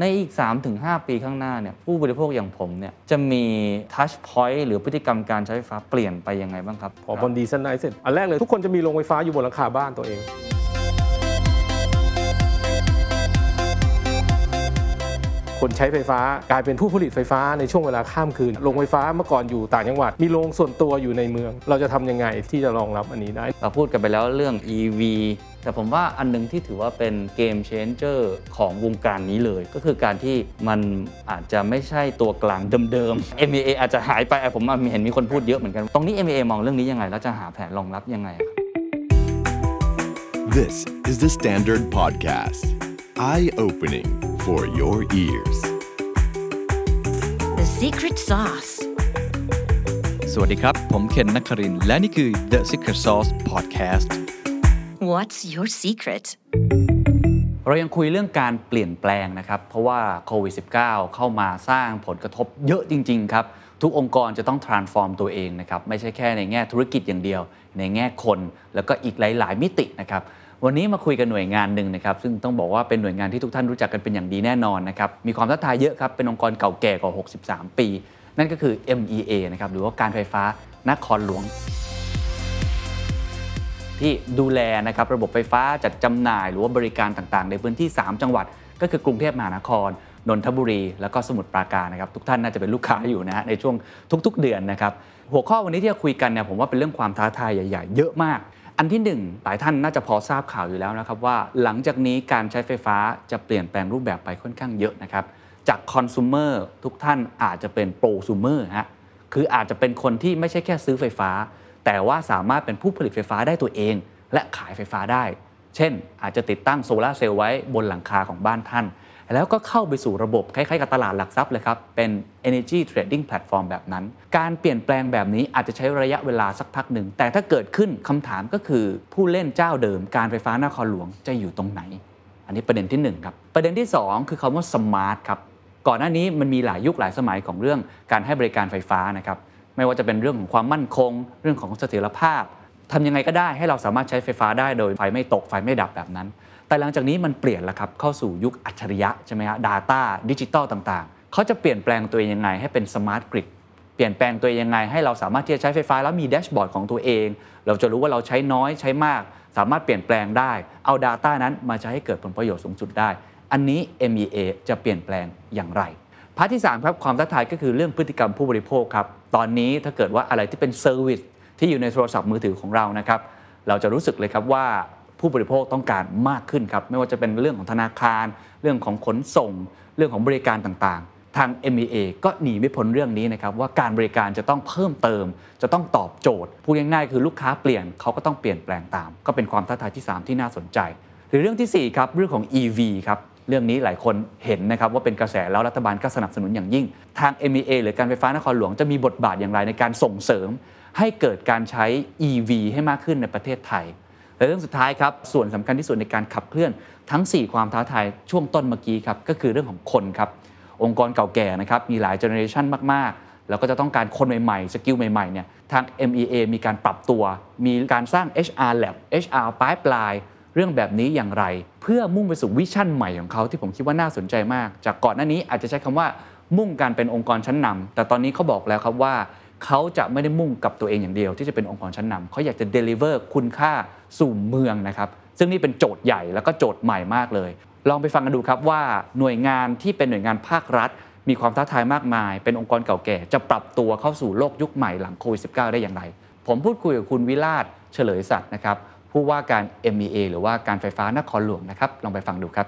ในอีก 3-5 ปีข้างหน้าเนี่ยผู้บริโภคอย่างผมเนี่ยจะมีทัชพอยต์หรือพฤติกรรมการใช้ไฟฟ้าเปลี่ยนไปยังไงบ้างครับพอบนดีไซน์เสร็จ อันแรกเลยทุกคนจะมีโรงไฟฟ้าอยู่บนหลังคาบ้านตัวเอง คนใช้ไฟฟ้ากลายเป็นผู้ผลิตไฟฟ้าในช่วงเวลาข้ามคืน โรงไฟฟ้าเมื่อก่อนอยู่ต่างจังหวัด มีโรงส่วนตัวอยู่ในเมือง เราจะทำยังไงที่จะรองรับอันนี้ได้ เราพูดกันไปแล้วเรื่อง EV แต่ผมว่าอันหนึงที่ถือว่าเป็นเกมเชนเจอร์ของวงการนี้เลย ก็คือการที่มันอาจจะไม่ใช่ตัวกลางเดิมๆ MEA อาจจะหายไปอะผมเห็นมีคนพูดเยอะเหมือนกัน ตรงนี้ MEA มองเรื่องนี้ยังไง แล้วจะหาแผนรองรับยังไงครับ This is the Standard Podcast. Eye opening for your ears. The secret sauce. สวัสดีครับ ผมเคนนักครินทร์และนี่คือ The Secret Sauce Podcast What's your secret? เรายังคุยเรื่องการเปลี่ยนแปลงนะครับ เพราะว่าโควิด -19 เข้ามาสร้างผลกระทบเยอะจริง ๆ ครับ ทุกองค์กรจะต้อง transform ตัวเองนะครับ ไม่ใช่แค่ในแง่ธุรกิจอย่างเดียว ในแง่คน แล้วก็อีกหลาย ๆ มิตินะครับ วันนี้มาคุยกันหน่วยงานหนึ่งนะครับ ซึ่งต้องบอกว่าเป็นหน่วยงานที่ทุกท่านรู้จักกันเป็นอย่างดีแน่นอนนะครับ มีความท้าทายเยอะครับ เป็นองค์กรเก่าแก่กว่า 63 ปี นั่นก็คือ MEA นะครับ หรือว่าการไฟฟ้านครหลวง ที่ดูแลนะครับระบบไฟฟ้าจัดจำหน่าย หรือว่าบริการต่างๆ ในพื้นที่ 3 จังหวัด ก็คือกรุงเทพมหานครนนทบุรี แล้วก็สมุทรปราการนะครับทุกท่านน่าจะเป็นลูกค้าอยู่นะฮะในช่วงทุก ๆ เดือนนะครับหัวข้อวันนี้ที่จะคุยกันเนี่ยผมว่าเป็นเรื่องความท้าทายใหญ่ ๆ เยอะมาก อันที่หนึ่งหลายท่านน่าจะพอทราบข่าวอยู่แล้วนะครับว่าหลังจากนี้การใช้ไฟฟ้าจะเปลี่ยนแปลงรูปแบบไปค่อนข้างเยอะนะครับจากคอน sumer ทุกท่านอาจจะเป็นโปร sumer ฮะคืออาจจะเป็นคนที่ไม่ใช่แค่ซื้อไฟฟ้า แต่ว่าสามารถเป็นผู้ผลิตไฟฟ้าได้ตัวเอง และขายไฟฟ้าได้ เช่น อาจจะติดตั้งโซลาเซลล์ไว้บนหลังคาของบ้านท่าน แล้วก็เข้าไปสู่ระบบคล้ายๆกับตลาดหลักทรัพย์เลยครับ เป็น energy trading platform แบบนั้น การเปลี่ยนแปลงแบบนี้อาจจะใช้ระยะเวลาสักพักหนึ่ง แต่ถ้าเกิดขึ้นคำถามก็คือผู้เล่นเจ้าเดิม การไฟฟ้านครหลวงจะอยู่ตรงไหน อันนี้ประเด็นที่หนึ่งครับ ประเด็นที่สองคือคำว่า smart ครับ ก่อนหน้านี้มันมีหลายยุคหลายสมัยของเรื่องการให้บริการไฟฟ้านะครับ ไม่ว่าจะเป็นเรื่องของความมั่นคง เรื่องของเสถียรภาพทำยังไงก็ได้ให้เราสามารถใช้ไฟฟ้าได้โดยไฟไม่ตกไฟไม่ดับแบบนั้น แต่หลังจากนี้มันเปลี่ยนแล้วครับเข้าสู่ยุคอัจฉริยะใช่ไหมฮะ Data ดิจิตอลต่างๆ เขาจะเปลี่ยนแปลงตัวเองยังไงให้เป็น smart grid เปลี่ยนแปลงตัวเองยังไงให้เราสามารถที่จะใช้ไฟฟ้าแล้วมี dashboard ของตัวเอง เราจะรู้ว่าเราใช้น้อยใช้มาก สามารถเปลี่ยนแปลงได้ เอา Data นั้นมาใช้ให้เกิดผลประโยชน์สูงสุดได้ อันนี้ MEA จะเปลี่ยนแปลงอย่างไร part ที่3ครับความท้าทายก็คือเรื่องพฤติกรรมผู้บริโภคครับ ตอนนี้ถ้าเกิดว่าอะไรที่เป็น service ที่อยู่ในโทรศัพท์มือถือของเรานะครับ เราจะรู้สึกเลยครับว่าผู้บริโภคต้องการมากขึ้นครับ ไม่ว่าจะเป็นเรื่องของธนาคาร เรื่องของขนส่ง เรื่องของบริการต่างๆ ทาง MEA ก็หนีไม่พ้นเรื่องนี้นะครับ ว่าการบริการจะต้องเพิ่มเติม จะต้องตอบโจทย์พูดง่ายๆ คือลูกค้าเปลี่ยนเขาก็ต้องเปลี่ยนแปลงตาม ก็เป็นความท้าทายที่ 3 ที่น่าสนใจ หรือเรื่องทีสี่4ครับเรื่องของ EV ครับ เรื่องนี้หลายคนเห็นนะครับว่าเป็นกระแสแล้วรัฐบาลก็สนับสนุนอย่างยิ่ง ทาง MEA หรือการไฟฟ้านครหลวงจะมีบทบาทอย่างไรในการส่งเสริม ให้เกิดการใช้ EV ให้มากขึ้นในประเทศไทย และเรื่องสุดท้ายครับ ส่วนสำคัญที่สุดในการขับเคลื่อน ทั้ง 4 ความท้าทายช่วงต้นเมื่อกี้ครับก็คือเรื่องของคนครับองค์กรเก่าแก่นะครับมีหลาย generation มากๆ แล้วก็จะต้องการคนใหม่ๆ skill ใหม่ๆเนี่ยทาง MEA มีการปรับตัว มีการสร้าง HR Lab HR Pipeline เรื่องแบบนี้อย่างไร เพื่อมุ่งไปสู่ vision ใหม่ของเขาที่ผมคิดว่าน่าสนใจมาก จากก่อนหน้านี้อาจจะใช้คำว่ามุ่งการเป็นองค์กรชั้นนำแต่ตอนนี้เขาบอกแล้วครับว่าเขาจะไม่ได้มุ่งกับตัวเองอย่างเดียว ที่จะเป็นองค์กรชั้นนำเขาอยากจะ deliver คุณค่าสู่เมืองนะครับซึ่งนี่เป็นโจทย์ใหญ่แล้วก็โจทย์ใหม่มากเลย ลองไปฟังกันดูครับว่าหน่วยงานที่เป็นหน่วยงานภาครัฐ มีความท้าทายมากมาย เป็นองค์กรเก่าแก่ จะปรับตัวเข้าสู่โลกยุคใหม่หลังโควิด -19 ได้อย่างไร ผมพูดคุยกับคุณวิราชเฉลยสัตว์นะครับ ผู้ว่าการ MEA หรือว่าการไฟฟ้านครหลวงนะครับ ลองไปฟังดูครับ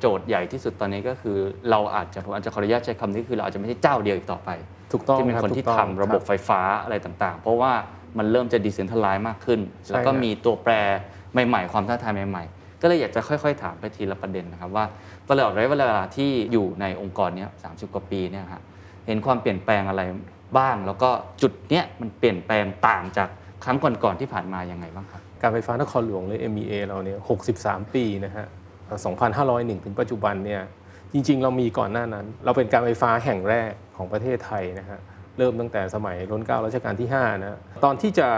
โจทย์ใหญ่ที่สุดตอนนี้ก็คือ เราอาจจะผมอาจจะขออนุญาตใช้คำนี้คือเราอาจจะไม่ใช่เจ้าเดียวอีกต่อไปถูกต้องที่เป็นรับคนที่ถูกทำต้องระบบคไฟฟ้าอะไรต่างๆ เพราะว่ามันเริ่มจะดิเซนทัลไลซ์มากขึ้นใช่แล้วก็ครับมีตัวแปรใหม่ๆ ความท้าทายใหม่ๆ ก็เลยอยากจะค่อยๆ ถามไปทีละประเด็นนะครับว่าตลอดระยะเวลาที่อยู่ในองค์กรเนี้สามสิบกว่าปีเนี่ยฮะเห็นความเปลี่ยนแปลงอะไรบ้าง แล้วก็จุดเนี้ยมันเปลี่ยนแปลงต่างจากครั้งก่อนๆที่ผ่านมายังไงบ้างครับ การไฟฟ้านครหลวงหรือ MEA เราเนี่ย 63 ปีนะฮะ 2,501 ถึงปัจจุบันเนี่ย จริง ๆ เรามีก่อนหน้านั้น เราเป็นการไฟฟ้าแห่งแรกของประเทศไทยนะฮะ เริ่มตั้งแต่สมัยรัชกาลรัชกาลที่ 5 นะฮะตอนที่จะ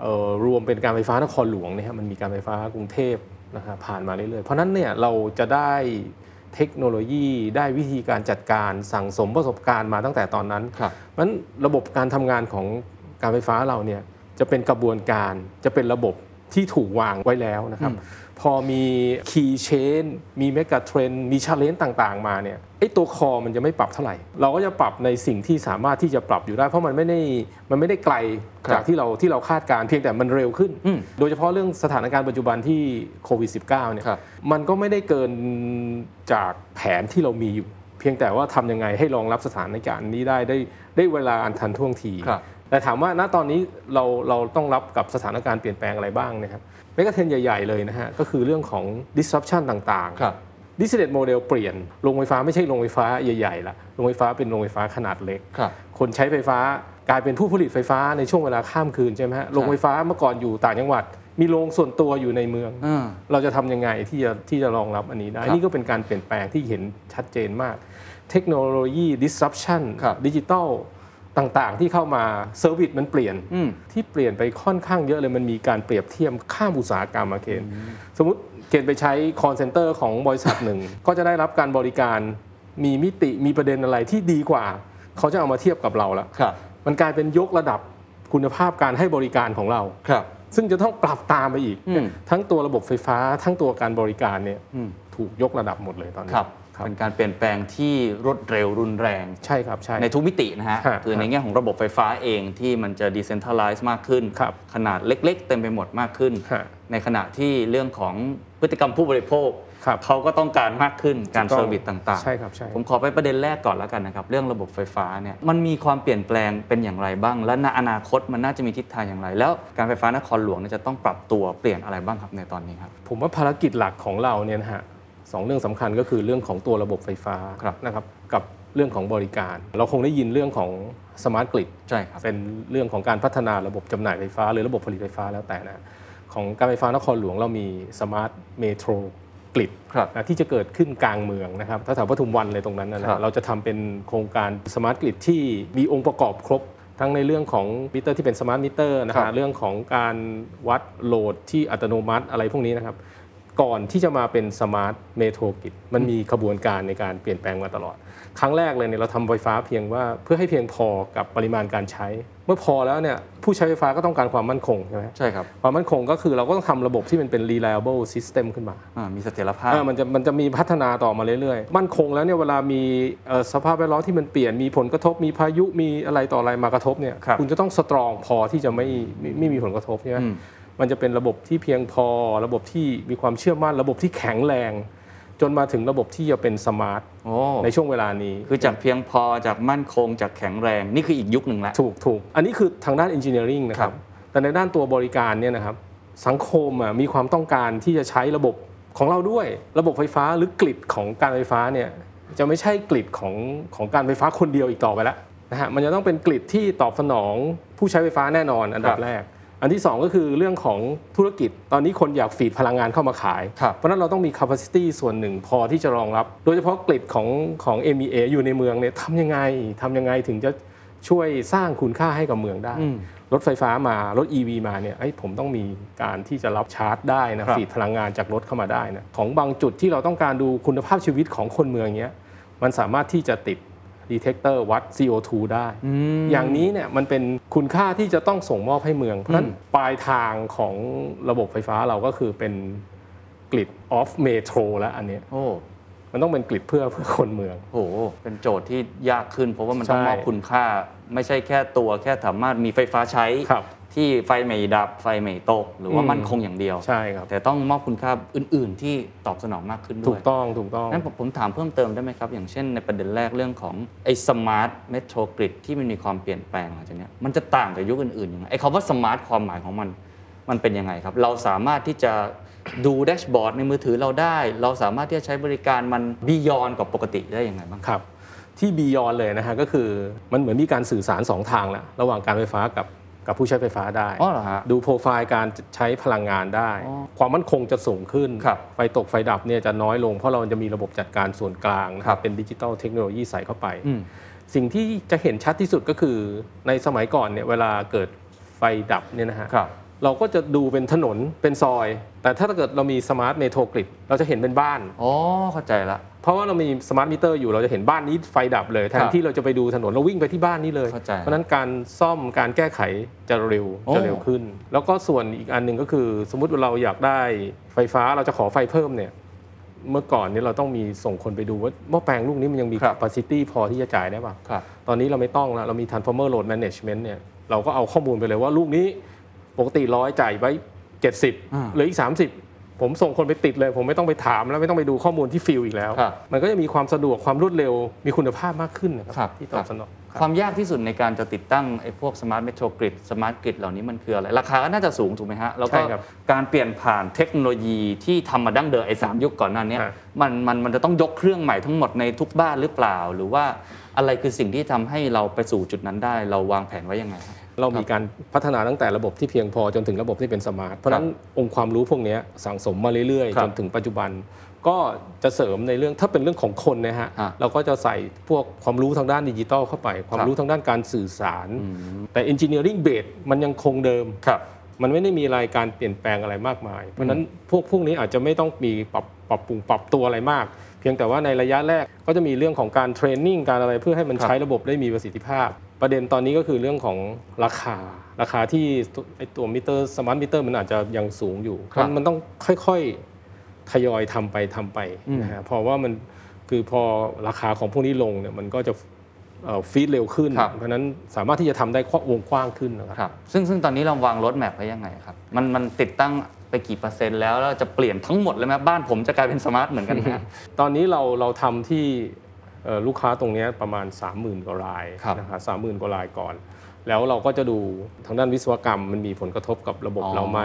เอ่อรวมเป็นการไฟฟ้านครหลวงเนี่ยฮะมันมีการไฟฟ้ากรุงเทพนะฮะผ่านมาเรื่อยๆ เพราะฉะนั้นเนี่ยเราจะได้เทคโนโลยีได้วิธีการจัดการสั่งสมประสบการณ์มาตั้งแต่ตอนนั้นครับเพราะฉะนั้นระบบการทำงานของการไฟฟ้าเราเนี่ยจะเป็นกระบวนการจะเป็นระบบ ที่ถูกวางไว้แล้วนะครับ พอมี key chain มี mega trend มี challenge ต่างๆ มาเนี่ยไอ้ตัวคอมันจะไม่ปรับเท่าไหร่ เราก็จะปรับในสิ่งที่สามารถที่จะปรับอยู่ได้ เพราะมันไม่ได้มันไม่ได้ไกลครับจากที่เราที่เราคาดการณ์เพียงแต่มันเร็วขึ้นอืมโดยเฉพาะเรื่องสถานการณ์ปัจจุบันที่โควิด -19 เนี่ยครับมันก็ไม่ได้เกินจากแผนที่เรามีอยู่ เพียงแต่ว่าทำยังไงให้รองรับสถานการณ์นี้ได้ได้ได้เวลาอันทันท่วงทีครับ แต่ถามว่าณตอนนี้เราเราต้องรับกับสถานการณ์เปลี่ยนแปลงอะไรบ้างนะครับ megatrend ใหญ่ ๆ เลยนะฮะก็คือเรื่องของ disruption ต่างๆครับดิสเ s ตโมเดลเปลี่ยนโรงไฟฟ้าไม่ใช่โรงไฟฟ้าใหญ่ๆละโรงไฟฟ้าเป็นโรงไฟฟ้าขนาดเล็ก ครับ คนใช้ไฟฟ้ากลายเป็นผู้ผลิตไฟฟ้าในช่วงเวลาข้ามคืนใช่ไหมฮะโรงไฟฟ้าเมื่อก่อนอยู่ต่างจังหวัด มีโรงส่วนตัวอยู่ในเมือง อ่า เราจะทำยังไงที่จะที่จะรองรับอันนี้ได้ครับนี่ก็เป็นการเปลี่ยนแปลงที่เห็นชัดเจนมาก เทคโนโลยี disruption ครับ ดิจิตอล ต่างๆ ที่เข้ามา service มันเปลี่ยนอืมที่เปลี่ยนไปค่อนข้างเยอะเลยมันมีการเปรียบเทียบข้ามอุตสาหกรรมมาเคนสมมติเคนไปใช้ call center ของบริษัทหนึ่ง ก็จะได้รับการบริการมีมิติมีประเด็นอะไรที่ดีกว่า เขาจะเอามาเทียบกับเราแล้วครับมันกลายเป็นยกระดับคุณภาพการให้บริการของเราครับ ซึ่งจะต้องปรับตามไปอีกอืมทั้งตัวระบบไฟฟ้า ทั้งตัวการบริการเนี่ยอืมถูกยกระดับหมดเลยตอนนี้ครับครับ เป็นการเปลี่ยนแปลงที่รวดเร็วรุนแรง ใช่ครับใช่ในทุกมิตินะฮะฮะคือในแง่ของระบบไฟฟ้าเองที่มันจะ decentralize มากขึ้นครับขนาดเล็กๆ เต็มไปหมดมากขึ้นฮะในขณะที่เรื่องของพฤติกรรมผู้บริโภคครับเขาก็ต้องการมากขึ้นการถูกต้อง service ต่างๆใช่ครับใช่ผมขอไปประเด็นแรกก่อนแล้วกันนะครับ เรื่องระบบไฟฟ้าเนี่ยมันมีความเปลี่ยนแปลงเป็นอย่างไรบ้าง และในอนาคตมันน่าจะมีทิศทางอย่างไร แล้วการไฟฟ้านครหลวงเนี่ยจะต้องปรับตัวเปลี่ยนอะไรบ้างครับในตอนนี้ครับผมว่ภารกิจหลักของเราเนี่ยนะฮะ สองเรื่องสำคัญก็คือเรื่องของตัวระบบไฟฟ้าครับนะครับกับเรื่องของบริการ เราคงได้ยินเรื่องของ smart grid ใช่ครับเป็นเรื่องของการพัฒนาระบบจำหน่ายไฟฟ้า หรือระบบผลิตไฟฟ้าแล้วแต่นะของการไฟฟ้านครหลวงเรามี Smart Metro Grid ครับนะที่จะเกิดขึ้นกลางเมืองนะครับถ้าแถวปทุมวันเลยตรงนั้นนะครันะบเราจะทำเป็นโครงการ smart grid ที่มีองค์ประกอบครบทั้งในเรื่องของมิเตอร์ที่เป็น smart meter นะครับฮะเรื่องของการวัด load ที่อัตโนมัติอะไรพวกนี้นะครับ ก่อนที่จะมาเป็น Smart Metro Grid มันมีขบวนการในการเปลี่ยนแปลงมาตลอด ครั้งแรกเลยเนี่ยเราทำไฟฟ้าเพียงว่าเพื่อให้เพียงพอกับปริมาณการใช้ เมื่อพอแล้วเนี่ยผู้ใช้ไฟฟ้าก็ต้องการความมั่นคงใช่ไหมใช่ครับ ความมั่นคงก็คือเราก็ต้องทำระบบที่มันเป็น reliable system ขึ้นมาอ่ามีเสถียรภาพอ่ามันจะมันจะมีพัฒนาต่อมาเรื่อยๆ มั่นคงแล้วเนี่ยเวลามีเอ่อสภาพแวดล้อมที่มันเปลี่ยนมีผลกระทบมีพายุมีอะไรต่ออะไรมากระทบเนี่ยครับณจะต้องสตรองพอที่จะไม่ไม่ไม่มีผลกระทบใช่ไหมอื มมันจะเป็นระบบที่เพียงพอ ระบบที่มีความเชื่อมั่น ระบบที่แข็งแรง จนมาถึงระบบที่จะเป็นสมาร์ทโอ้ในช่วงเวลานี้ คือจากเพียงพอจากมั่นคงจากแข็งแรงนี่คืออีกยุคหนึ่งแล้วถูกถูกอันนี้คือทางด้าน engineering นะคครัรับ บ แต่ในด้านตัวบริการเนี่ยนะครับสังคมอะมีความต้องการที่จะใช้ระบบของเราด้วย ระบบไฟฟ้าหรือกริดของการไฟฟ้าเนี่ยจะไม่ใช่กริดของของการไฟฟ้าคนเดียวอีกต่อไปแล้วนะฮะมันจะต้องเป็นกริดที่ตอบสนองผู้ใช้ไฟฟ้าแน่นอนอันดัครับบแรก อันที่สองก็คือเรื่องของธุรกิจ ตอนนี้คนอยาก feed พลังงานเข้ามาขายครับเพราะฉะนั้นเราต้องมี capacity ส่วนหนึ่งพอที่จะรองรับ โดยเฉพาะ grid ของของ MEA อยู่ในเมืองเนี่ยทำยังไงทำยังไงถึงจะช่วยสร้างคุณค่าให้กับเมืองได้อืมรถไฟฟ้ามา รถ EV มาเนี่ยเอ้ยผมต้องมีการที่จะรับชาร์จได้นะครับ feed พลังงานจากรถเข้ามาได้นะของบางจุดที่เราต้องการดูคุณภาพชีวิตของคนเมืองเนี้ยมันสามารถที่จะติด detector วัด CO2 ได้ อย่างนี้เนี่ยมันเป็นคุณค่าที่จะต้องส่งมอบให้เมือง เพราะฉะนั้นปลายทางของระบบไฟฟ้าเราก็คือเป็น grid of metro แล้วอันเนี้ยโอ้มันต้องเป็น grid เพื่อเพื่อคนเมืองโหเป็นโจทย์ที่ยากขึ้น เพราะว่ามันต้องใช่มอบคุณค่า ไม่ใช่แค่ตัวแค่สามารถมีไฟฟ้าใช้ครับ ที่ไฟไม่ดับไฟไม่ตก หรือว่าอืมมั่นคงอย่างเดียว ใช่ครับ แต่ต้องมอบคุณค่าอื่น ๆ ที่ตอบสนองมากขึ้นด้วย ถูกต้องถูกต้องนั้นผมผมถามเพิ่มเติมได้ไหมครับ อย่างเช่นในประเด็นแรกเรื่องของไอ้ smart metro grid ที่มันมีความเปลี่ยนแปลงหลังจากเนี้ยมันจะต่างจากยุคอื่นๆยังไงไอ้คำว่า smart ความหมายของมันมันเป็นยังไงครับ เราสามารถที่จะดู dashboard ในมือถือเราได้ เราสามารถที่จะใช้บริการมัน beyond กว่าปกติได้ยังไงบ้างครับ ที่ beyond เลยนะฮะก็คือมันเหมือนมีการสื่อสารสองทางแหละระหว่างการไฟฟ้ากับ กับผู้ใช้ไฟฟ้าได้ อ๋อเหรอฮะ ดูโปรไฟล์การใช้พลังงานได้ อ๋อความมั่นคงจะสูงขึ้น ครับไฟตกไฟดับเนี่ยจะน้อยลง เพราะเราจะมีระบบจัดการส่วนกลางนะครับ เป็น digital technology ใส่เข้าไป อืม สิ่งที่จะเห็นชัดที่สุดก็คือในสมัยก่อนเนี่ยเวลาเกิดไฟดับเนี่ยนะฮะ ครับ เราก็จะดูเป็นถนนเป็นซอย แต่ถ้าเกิดเรามี smart metro grid เราจะเห็นเป็นบ้าน อ๋อเข้าใจละเพราะว่าเรามี smart meter อยู่เราจะเห็นบ้านนี้ไฟดับเลยแทครันบที่เราจะไปดูถนนเราวิ่งไปที่บ้านนี้เลยเข้าใจเพราะฉะนั้นการซ่อมการแก้ไขจะเร็วโอ้จะเร็วขึ้น แล้วก็ส่วนอีกอันหนึ่งก็คือ สมมุติว่าเราอยากได้ไฟฟ้าเราจะขอไฟเพิ่มเนี่ยเมื่อก่อนเนี่ยเราต้องมีส่งคนไปดูว่าหม้อแปลงลูกนี้มันยังมีครับ capacity พอที่จะจ่ายได้ป่ะครับตอนนี้เราไม่ต้องแล้วเรามี transformer load management เนี่ยเราก็เอาข้อมูลไปเลยว่าลูกนี้ ปกติร้อยจ่ายไว้อ่า70เหลืออีก 30 ผมส่งคนไปติดเลย ผมไม่ต้องไปถามแล้วไม่ต้องไปดูข้อมูลที่ field อีกแล้วครับมันก็จะมีความสะดวกความรวดเร็วมีคุณภาพมากขึ้นนะคครัรับที่ตอบสนองครับความยากที่สุดในการจะติดตั้งไอ้พวก smart metro grid smart grid เหล่านี้มันคืออะไร ราคาก็น่าจะสูงถูกไหมฮะ แล้วก็ใช่ครับการเปลี่ยนผ่านเทคโนโลยีที่ทำมาดั้งเดิมไอ้สามยุคก่อนหน้าเนี้ยฮะมันมันมันจะต้องยกเครื่องใหม่ทั้งหมดในทุกบ้านหรือเปล่า หรือว่าอะไรคือสิ่งที่ทำให้เราไปสู่จุดนั้นได้ เราวางแผนไว้ยังไงครับ เรามีการพัฒนาตั้งแต่ระบบที่เพียงพอจนถึงระบบที่เป็นสมาร์ท เพราะฉะนั้นองค์ความรู้พวกเนี้ยสั่งสมมาเรื่อยครัๆบจนถึงปัจจุบัน ก็จะเสริมในเรื่องถ้าเป็นเรื่องของคนนะฮะฮะเราก็จะใส่พวกความรู้ทางด้านดิจิทัลเข้าไป ความครับรู้ทางด้านการสื่อสาร แต่ engineering base มันยังคงเดิมครับมันไม่ได้มีรายการเปลี่ยนแปลงอะไรมากมาย เพราะฉะนั้นพวกพวกนี้อาจจะไม่ต้องมีปรับปรับปรุงปรับตัวอะไรมาก เพียงแต่ว่าในระยะแรกก็จะมีเรื่องของการ training การอะไรเพื่อให้มันครับใช้ระบบได้มีประสิทธิภาพ ประเด็นตอนนี้ก็คือเรื่องของราคา ราคาที่ตัวไอตัวมิเตอร์ smart meter มันอาจจะยังสูงอยู่ ครับมันมันต้องค่อยๆทยอยทำไปทำไปอืม นะฮะเพราะว่ามันคือพอราคาของพวกนี้ลงเนี่ยมันก็จะฟีดเร็วขึ้น ครับ เพราะฉะนั้นสามารถที่จะทำได้วงกว้างขึ้นนะครับ ครับซึ่งซึ่งตอนนี้เราวางรถแมพไว้ยังไงครับ มันมันติดตั้งไปกี่เปอร์เซ็นต์แล้วแล้วจะเปลี่ยนทั้งหมดเลยไหมบ้านผมจะกลายเป็นสมาร์ทเหมือนกันไหมฮะตอนนี้เราเราทำที่เอ่อ ลูกค้าตรงเนี้ยประมาณ 30,000กว่ารายครับนะครับสามหมื่นกว่ารายก่อน แล้วเราก็จะดูทางด้านวิศวกรรมมันมีผลกระทบกับระบบอ๋อเราไหม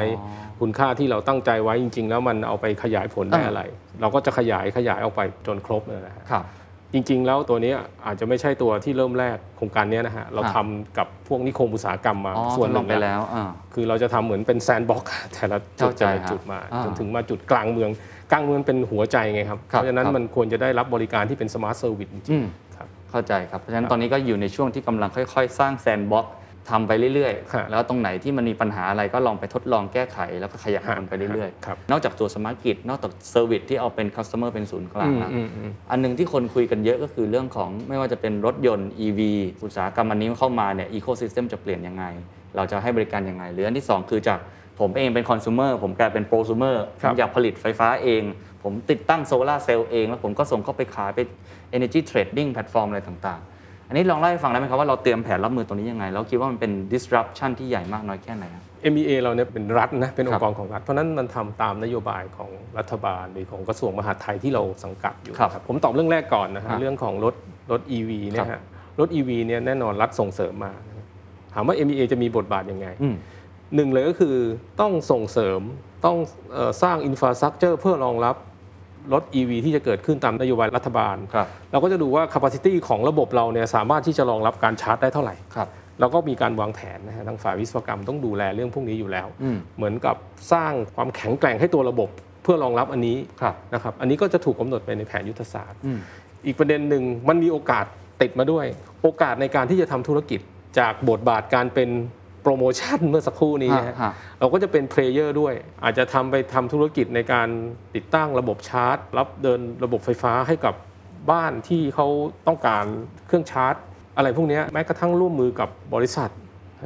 คุณค่าที่เราตั้งใจไว้จริง ๆ แล้วมันเอาไปขยายผลได้อ่าอะไร เราก็จะขยายขยายออกไปจนครบเลยนะฮะครับจริง ๆ แล้วตัวเนี้ยอาจจะไม่ใช่ตัวที่เริ่มแรกโครงการเนี้ยนะฮะ เราครับทำกับพวกนิคมอุตสาหกรรมมาอ๋อส่วนหลนึ่งงไปแล้วแล้วอ่าคือเราจะทำเหมือนเป็น sandbox แต่ละจุดเข้าใจแต่ละฮะจุดมาอ่าจนถึงมาจุดกลางเมือง กลางเมืองเป็นหัวใจไงครับครับเพราะฉะนั้นครับมันควรจะได้รับบริการที่เป็นสมาร์ทเซอร์วิสจริอืงมๆครับเข้าใจครับ เพราะฉะนั้นตอนนี้ก็อยู่ในช่วงที่กำลังค่อย ๆ สร้าง sandbox ทำไปเรื่อยๆฮะแล้วตรงไหนที่มันมีปัญหาอะไรก็ลองไปทดลองแก้ไขแล้วก็ขยายมันไปเรื่อยๆครับนอกจากตัว smart grid นอกจาก service ที่เอาเป็น customer เป็นศูนย์กลางแล้วอืมอืมอันหนึ่งที่คนคุยกันเยอะก็คือเรื่องของไม่ว่าจะเป็นรถยนต์ EV อุตสาหกรรมอันนี้เข้ามาเนี่ย ecosystem จะเปลี่ยนยังไง เราจะให้บริการยังไง หรืออันที่ 2 คือจาก ผมเองเป็นคอน sumer ผมกลายเป็นโปร sumer ผครับมอยากผลิตไฟฟ้าเอง ผมติดตั้งโซลาร์เซลล์เอง แล้วผมก็ส่งเข้าไปขายไป energy trading platform อะไรต่างๆ อันนี้ลองเล่าให้ฟังได้ไหมครับว่าเราเตรียมแผนรับมือตรงนี้ยังไง แล้วคิดว่ามันเป็น disruption ที่ใหญ่มากน้อยแค่ไหนครับ MEA เราเนี่ยเป็นรัฐนะเป็นองครับค์กรของรัฐ เพราะฉะนั้นมันทำตามนโยบายของรัฐบาลหรือของกระทรวงมหาดไทยที่เราสังกัดอยู่ครับนะครับผมตอบเรื่องแรกก่อนนะครัฮะบเรื่องของรถรถ EV เนี่ครัยบฮะรถ EV เนี่ยแน่นอนรัฐส่งเสริมมานะครับถามว่า MEA จะมีบทบาทยังไงอืม หนึ่งเลยก็คือต้องส่งเสริมต้องเอ่อสร้างอินฟราสตรักเจอร์เพื่อรองรับรถ EV ที่จะเกิดขึ้นตามนโยบายรัฐบาลครับเราก็จะดูว่า capacity ของระบบเราเนี่ยสามารถที่จะรองรับการชาร์จได้เท่าไหร่ครับเราก็มีการวางแผนนะฮะทางฝ่ายวิศวกรรมต้องดูแลเรื่องพวกนี้อยู่แล้วอืมเหมือนกับสร้างความแข็งแกร่งให้ตัวระบบเพื่อรองรับอันนี้ครับนะครับอันนี้ก็จะถูกกำหนดไปในแผนยุทธศาสตร์อืมอีกประเด็นหนึ่งมันมีโอกาสติดมาด้วย โอกาสในการที่จะทำธุรกิจจากบทบาทการเป็น โปรโมชั่นเมื่อสักครู่นี้นะฮะฮะ เราก็จะเป็น player ด้วย อาจจะทำไปทำธุรกิจในการติดตั้งระบบชาร์จ รับเดินระบบไฟฟ้าให้กับบ้านที่เขาต้องการเครื่องชาร์จ อะไรพวกเนี้ยแม้กระทั่งร่วมมือกับบริษัท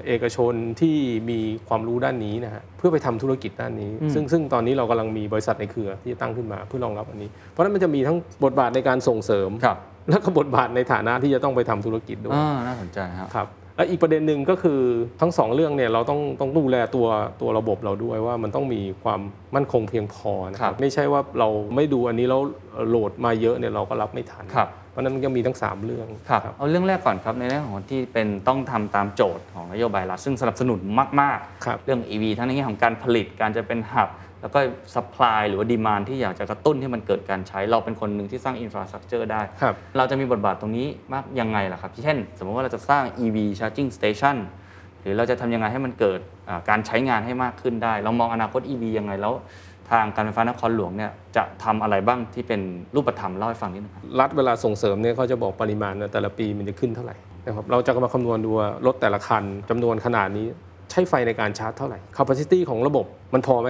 เอกชนที่มีความรู้ด้านนี้นะฮะเพื่อไปทำธุรกิจด้านนี้ ซึ่งซึ่งตอนนี้เรากำลังมีบริษัทในเครือที่จะตั้งขึ้นมาเพื่อรองรับอันนี้ เพราะฉะนั้นมันจะมีทั้งบทบาทในการส่งเสริม ครับแล้วก็บทบาทในฐานะที่จะต้องไปทำธุรกิจด้วยอ่าน่าสนใจครับ ครับ และอีกประเด็นหนึ่งก็คือทั้งสองเรื่องเนี่ยเราต้องต้องดูแลตัวตัวระบบเราด้วยว่ามันต้องมีความมั่นคงเพียงพอนะคครัรับบไม่ใช่ว่าเราไม่ดูอันนี้แล้วโหลดมาเยอะเนี่ยเราก็รับไม่ทันครับเพราะฉะนั้นมันก็มีทั้ง 3 เรื่องครับเอาเรื่องแรกก่อนครับในเรื่องของที่เป็นต้องทำตามโจทย์ของนโยบายรัฐซึ่งสนับสนุนมากครับๆเรื่อง EV ทั้งในแง่ของการผลิตการจะเป็นหับ แล้วก็ supply หรือว่า demand ที่อยากจะกระตุ้นให้มันเกิดการใช้ เราเป็นคนหนึ่งที่สร้าง infrastructure ได้ครับเราจะมีบทบาทตรงนี้มากยังไงล่ะครับ เช่น สมมติว่าเราจะสร้าง EV charging station หรือเราจะทำยังไงให้มันเกิดอ่าการใช้งานให้มากขึ้นได้ เรามองอนาคต EV ยังไงแล้วทางการไฟฟ้านครหลวงเนี่ยจะทำอะไรบ้างที่เป็นรูปธรรมเล่าให้ฟังนิดนึงครับรัฐเวลาส่งเสริมเนี่ยเขาจะบอกปริมาณนะแต่ละปีมันจะขึ้นเท่าไหร่นะครับเราจะมาคำนวณดูว่ารถแต่ละคันจำนวนขนาดนี้ใช้ไฟในการชาร์จเท่าไหร่ capacity ของระบบมันพอไหม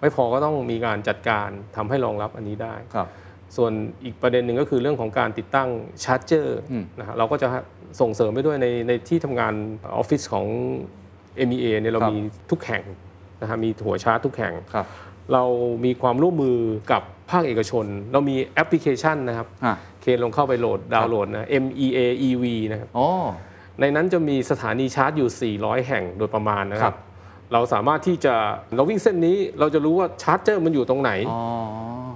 ไม่พอก็ต้องมีการจัดการทำให้รองรับอันนี้ได้ครับส่วนอีกประเด็นหนึ่งก็คือเรื่องของการติดตั้ง charger อืมนะฮะเราก็จะส่งเสริมไปด้วยในในที่ทำงานออฟฟิศของ MEA เนี่ยเราครับมีทุกแห่งนะฮะมีหัวชาร์จทุกแห่งครับเรามีความร่วมมือกับภาคเอกชน เรามีแอปพลิเคชันนะครับอะเคนลองเข้าไปโหลดดาวน์โหลดนะ MEA EV นะครับอ๋อในนั้นจะมีสถานีชาร์จอยู่ 400 แห่งโดยประมาณนะคครัรับบ เราสามารถที่จะเราวิ่งเส้นนี้เราจะรู้ว่า charger มันอยู่ตรงไหนอ๋อ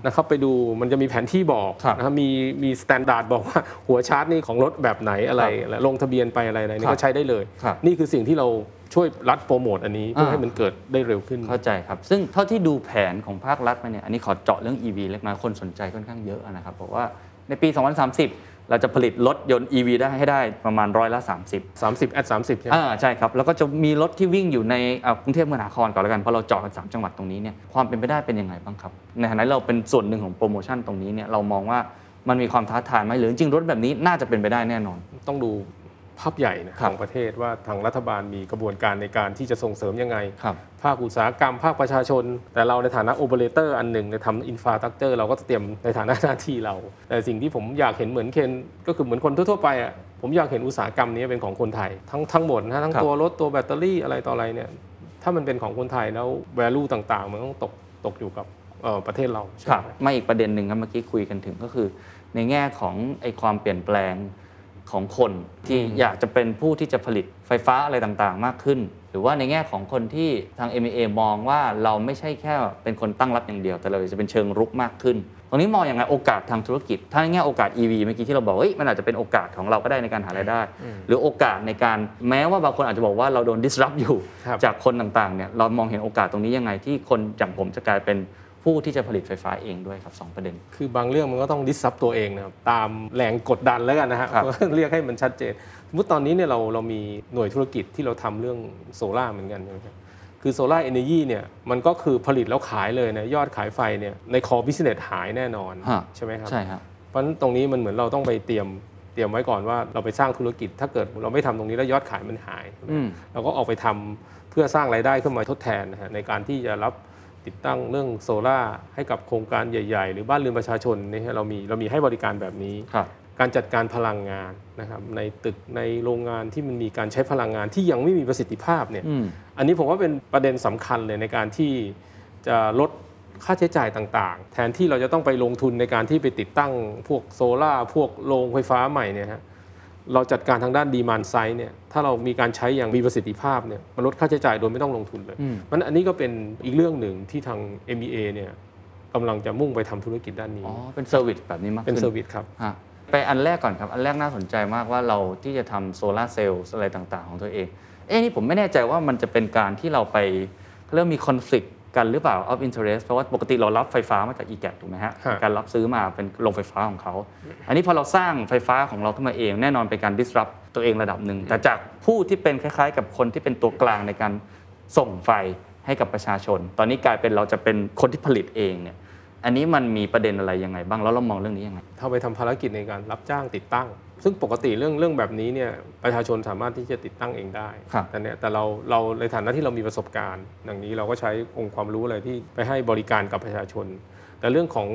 นะครับไปดูมันจะมีแผนที่บอกครับนะครับมีมี standard บอกว่าหัวชาร์จนี่ของรถแบบไหนอะไรครับและลงทะเบียนไปอะไรอะไรนี่ครับก็ใช้ได้เลยครับนี่คือสิ่งที่เราช่วยรัดโปรโมทอันนี้เพื่ออ่าให้มันเกิดได้เร็วขึ้น เข้าใจครับ ซึ่งเท่าที่ดูแผนของภาครัฐมาเนี่ยอันนี้ขอเจาะเรื่อง EV เล็กน้อยคนสนใจค่อนข้างเยอะนะครับบอกว่าในปี 2030 เราจะผลิตรถยนต์ EV ได้ให้ได้ประมาณร้อยละ 30 30 แอด30ใช่ไหมอ่าใช่ครับ แล้วก็จะมีรถที่วิ่งอยู่ในอ่ากรุงเทพมหานครก่อนแล้วกันเพราะเราเจาะกัน3จังหวัดตรงนี้เนี่ยความเป็นไปได้เป็นยังไงบ้างครับ ในฐานะเราเป็นส่วนหนึ่งของโปรโมชั่นตรงนี้เนี่ยเรามองว่ามันมีความท้าทายไหมหรือจริงๆรถแบบนี้น่าจะเป็นไปได้แน่นอน ต้องดู ภาพใหญ่นะครับของประเทศว่าทางรัฐบาลมีกระบวนการในการที่จะส่งเสริมยังไงครับภาคอุตสาหกรรมภาคประชาชน แต่เราในฐานะโอเปอเรเตอร์อันหนึ่งในทำ infrastructure เราก็เตรียมในฐานะหน้าที่เรา แต่สิ่งที่ผมอยากเห็นเหมือนเคนก็คือเหมือนคนทั่วๆไปอะผมอยากเห็นอุตสาหกรรมนี้เป็นของคนไทย ทั้งทั้งหมดนะทั้งครับตัวรถตัวแบตเตอรี่อะไรต่ออะไรเนี่ยถ้ามันเป็นของคนไทยแล้ว value ต่างๆ มันต้องตกตกอยู่กับเอ่อประเทศเราใช่ไหมครับมาอีกประเด็นหนึ่งครับเมื่อกี้คุยกันถึงก็คือ ในแง่ของไอความเปลี่ยนแปลง ของคนที่อยากจะเป็นผู้ที่จะผลิตไฟฟ้าอะไรต่างๆ มากขึ้น หรือว่าในแง่ของคนที่ทาง m อ a มองว่าเราไม่ใช่แค่เป็นคนตั้งรับอย่างเดียว แต่เราจะเป็นเชิงรุกมากขึ้น ตรงนี้มองอย่างไรโอกาสทางธุรกิจ ถ้าในแง่โอกาส EV เมื่อกี้ที่เราบอกเฮ้ยมันอาจจะเป็นโอกาสของเราก็ได้ในการหารายได้ หรือโอกาสในการแม้ว่าบางคนอาจจะบอกว่าเราโดน disrupt อยู่ครับจากคนต่างๆเนี่ยเรามองเห็นโอกาสตรงนี้ยังไงที่คนอย่างผมจะกลายเป็น ผู้ที่จะผลิตไฟฟ้าเองด้วยครับสองประเด็น คือบางเรื่องมันก็ต้องดิสซับตัวเองนะครับตามแรงกดดันแล้วกันนะฮะครับเรียกให้มันชัดเจนสมมติตอนนี้เนี่ยเราเรามีหน่วยธุรกิจที่เราทำเรื่องโซล่าร์เหมือนกันใช่ไหมครับคือ solar energy เนี่ยมันก็คือผลิตแล้วขายเลยนะยอดขายไฟเนี่ยใน core business หายแน่นอนฮะใช่ไหมครับใช่ครับเพราะฉะนั้นตรงนี้มันเหมือนเราต้องไปเตรียมเตรียมไว้ก่อนว่าเราไปสร้างธุรกิจ ถ้าเกิดเราไม่ทำตรงนี้แล้วยอดขายมันหายอืมเราก็ออกไปทำเพื่อสร้างรายได้ขึ้นมาทดแทนนะฮะในการที่จะรับ ติดตั้งเรื่องโซล่าร์ให้กับโครงการใหญ่ ๆ หรือบ้านเรือนประชาชนเนี่ยฮะเรามีเรามีให้บริการแบบนี้ ครับ การจัดการพลังงานนะครับในตึกในโรงงานที่มันมีการใช้พลังงานที่ยังไม่มีประสิทธิภาพเนี่ย อืม อันนี้ผมว่าเป็นประเด็นสำคัญเลยในการที่จะลดค่าใช้จ่ายต่างๆ แทนที่เราจะต้องไปลงทุนในการที่ไปติดตั้งพวกโซลา่าร์พวกโรงไฟฟ้าใหม่เนี่ยฮะ เราจัดการทางด้านดีมานไซด์เนี่ยถ้าเรามีการใช้อย่างมีประสิทธิภาพเนี่ยมันลดค่าใช้จ่ายโดยไม่ต้องลงทุนเลยอืมมันอันนี้ก็เป็นอีกเรื่องหนึ่งที่ทาง MEA เนี่ยกำลังจะมุ่งไปทำธุรกิจด้านนี้อ๋อเป็น service แบบนี้มากเป็นขึ้น service ครับฮะไปอันแรกก่อนครับ อันแรกน่าสนใจมากว่าเราที่จะทำโซลาร์เซลล์อะไรต่างๆ ของตัวเอง เอ๊ะนี่ผมไม่แน่ใจว่ามันจะเป็นการที่เราไปเริ่มมี conflict กันหรือเปล่า of interest เพราะว่าปกติเรารับไฟฟ้ามาจาก e g a t ถูกไหมฮะฮะ การรับซื้อมาเป็นโรงไฟฟ้าของเขา อันนี้พอเราสร้างไฟฟ้าของเราขึ้นมาเอง แน่นอนเป็นการ disrupt ตัวเองระดับหนึ่ง แต่จากผู้ที่เป็นคล้ายๆ กับคนที่เป็นตัวกลางในการส่งไฟให้กับประชาชน ตอนนี้กลายเป็นเราจะเป็นคนที่ผลิตเองเนี่ย อันนี้มันมีประเด็นอะไรยังไงบ้าง แล้วเรามองเรื่องนี้ยังไงถ้าไปทำภารกิจในการรับจ้างติดตั้ง ซึ่งปกติเรื่องเรื่องแบบนี้เนี่ยประชาชนสามารถที่จะติดตั้งเองได้ครับแต่เนี่ยแต่เราเราในฐานะที่เรามีประสบการณ์ดังนี้เราก็ใช้องค์ความรู้อะไรที่ไปให้บริการกับประชาชน แต่เรื่องของ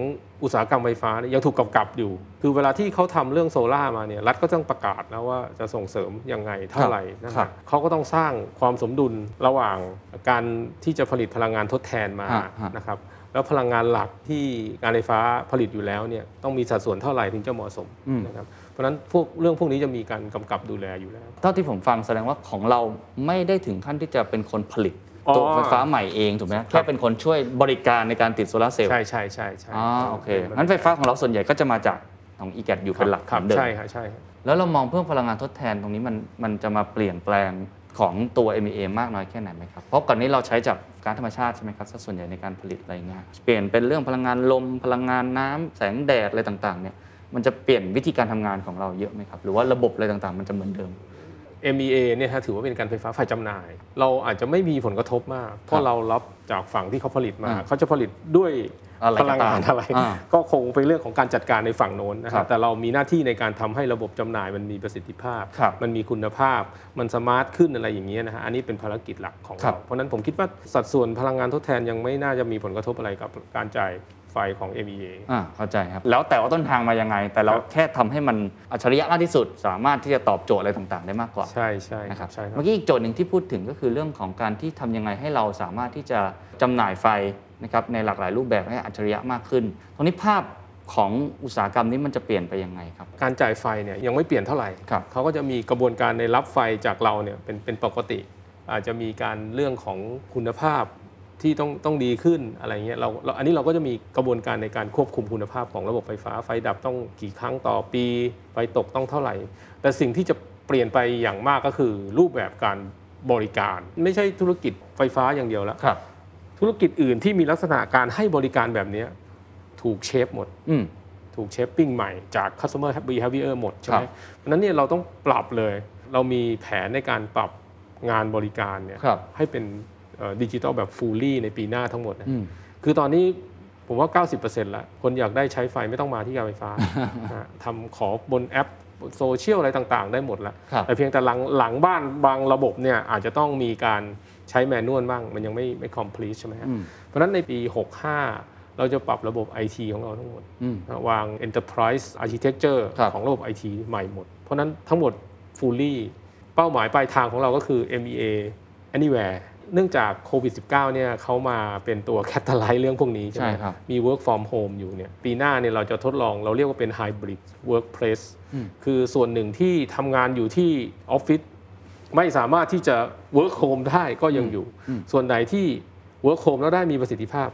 อุตสาหกรรมไฟฟ้าเนี่ยยังถูกกำกับอยู่ คือเวลาที่เขาทำเรื่องโซล่าร์มาเนี่ยรัฐก็ต้องประกาศแล้วว่าจะส่งเสริมยังไงเท่าไหร่นะคครัรับบเขาก็ต้องสร้างความสมดุลระหว่างการที่จะผลิตพลังงานทดแทนมาฮะฮะนะครับแล้วพลังงานหลักที่การไฟฟ้าผลิตอยู่แล้วเนี่ยต้องมีสัดส่วนเท่าไหร่ถึงจะเหมาะสมอืมนะครับเพ ราะฉะนั้นพวกเรื่องพวกนี้จะมีการกำกับดูแลอยู่แล้ว เท่าที่ผมฟังแสดงว่าของเราไม่ได้ถึงขั้นที่จะเป็นคนผลิตอ๋อตัวไฟฟ้าใหม่เองถูกไหมแค่เป็นคนช่วยบริการในการติดโซลาร์เซลล์ใช่ใช่ใช่ใช่อ๋อโอเคงั้นไฟฟ้าของเราส่วนใหญ่ก็จะมาจากของ e g a t อยู่เป็นหลักครับเหมือนเดิมใช่ครับใช่ครับแล้วเรามองเพิ่มพลังงานทดแทนตรงนี้มันมันจะมาเปลี่ยนแปลงของตัว MEA มากน้อยแค่ไหนไหมครับ เพราะก่อนนี้เราใช้จากก๊าซธรรมชาติใช่ไหมครับสัดส่วนใหญ่ในการผลิตอะไรเงี้ย เปลี่ยนเป็นเรื่องพลังงานลม พลังงานน้ำแสงแดดอะไรต่างๆเนี่ย มันจะเปลี่ยนวิธีการทำงานของเราเยอะไหมครับ หรือว่าระบบอะไรต่างๆ มันจะเหมือนเดิม MEA เนี่ยฮะถือว่าเป็นการไฟฟ้าฝ่ายจำหน่าย เราอาจจะไม่มีผลกระทบมาก เพราะเรารับจากฝั่งที่เขาผลิตมาอ่าเขาจะผลิตด้วยอะไร พก็ตามลังงานอะไรอ่าก็คงเป็นเรื่องของการจัดการในฝั่งโน้นนะคครัรับบแต่เรามีหน้าที่ในการทำให้ระบบจำหน่ายมันมีประสิทธิภาพครับมันมีคุณภาพ มันสมาร์ทขึ้นอะไรอย่างเงี้ยนะฮะอันนี้เป็นภารกิจหลักของครัเราบเพราะฉะนั้นผมคิดว่าสัดส่วนพลังงานทดแทนยังไม่น่าจะมีผลกระทบอะไรกับการจ่ายไฟฟของ MEA อ่าเข้าใจครับ แล้วแต่ว่าต้นทางมายังไง แต่เราครับแค่ทำให้มันอัจฉริยะมากที่สุด สามารถที่จะตอบโจทย์อะไรต่างๆ ได้มากกว่า ใช่ใช่นะคครัรับบใช่ครับเมื่อกี้อีกโจทย์หนึ่งที่พูดถึงก็คือเรื่องของการที่ทำยังไงให้เราสามารถที่จะจำหน่ายไฟ นะครับในหลากหลายรูปแบบให้อัจฉริยะมากขึ้นตรงนี้ภาพของอุตสาหกรรมนี้มันจะเปลี่ยนไปยังไงครับ การจ่ายไฟเนี่ยยังไม่เปลี่ยนเท่าไหร่ครับเขาก็จะมีกระบวนการในรับไฟจากเราเนี่ยเป็นเป็นปกติ อาจจะมีการเรื่องของคุณภาพที่ต้องต้องดีขึ้นอะไรเงี้ยเราเราอันนี้เราก็จะมีกระบวนการในการควบคุมคุณภาพของระบบไฟฟ้า ไฟดับต้องกี่ครั้งต่อปี ไฟตกต้องเท่าไหร่ แต่สิ่งที่จะเปลี่ยนไปอย่างมากก็คือรูปแบบการบริการ ไม่ใช่ธุรกิจไฟฟ้าอย่างเดียวแล้วครับ ธุรกิจอื่นที่มีลักษณะการให้บริการแบบเนี้ยถูก shape หมด อืมถูก shaping ใหม่จาก customer behavior หมดใช่ไหมครับเพราะฉะนั้นเนี่ยเราต้องปรับเลย เรามีแผนในการปรับงานบริการเนี่ยครับให้เป็นดิจิทัลแบบ fully ในปีหน้าทั้งหมดนะอืมคือตอนนี้ผมว่า 90%แล้ว คนอยากได้ใช้ไฟไม่ต้องมาที่การไฟฟ้านะฮะทำขอบนแอปโซเชียลอะไรต่างๆ ได้หมดแล้วครับแต่เพียงแต่หลังหลังบ้านบางระบบเนี่ยอาจจะต้องมีการ ใช้ manual บ้าง มันยังไม่ไม่ complete ใช่ไหมฮะอืมเพราะฉะนั้นในปี 65 เราจะปรับระบบ IT ของเราทั้งหมดอืมวาง enterprise architecture ครับของระบบ IT ใหม่หมด เพราะฉะนั้นทั้งหมด fully เป้าหมายปลายทางของเราก็คือ MEA anywhere เนื่องจากโควิด -19 เนี่ยเขามาเป็นตัวแคตตาไลท์เรื่องพวกนี้ใช่ไหมใช่ครับ มี work from home อยู่เนี่ยปีหน้าเนี่ยเราจะทดลองเราเรียกว่าเป็น hybrid workplace อืมคือส่วนหนึ่งที่ทำงานอยู่ที่ออฟฟิศ ไม่สามารถที่จะ work home ได้ก็ยังอยู่ ส่วนใดที่ work home แล้วได้มีประสิทธิภาพ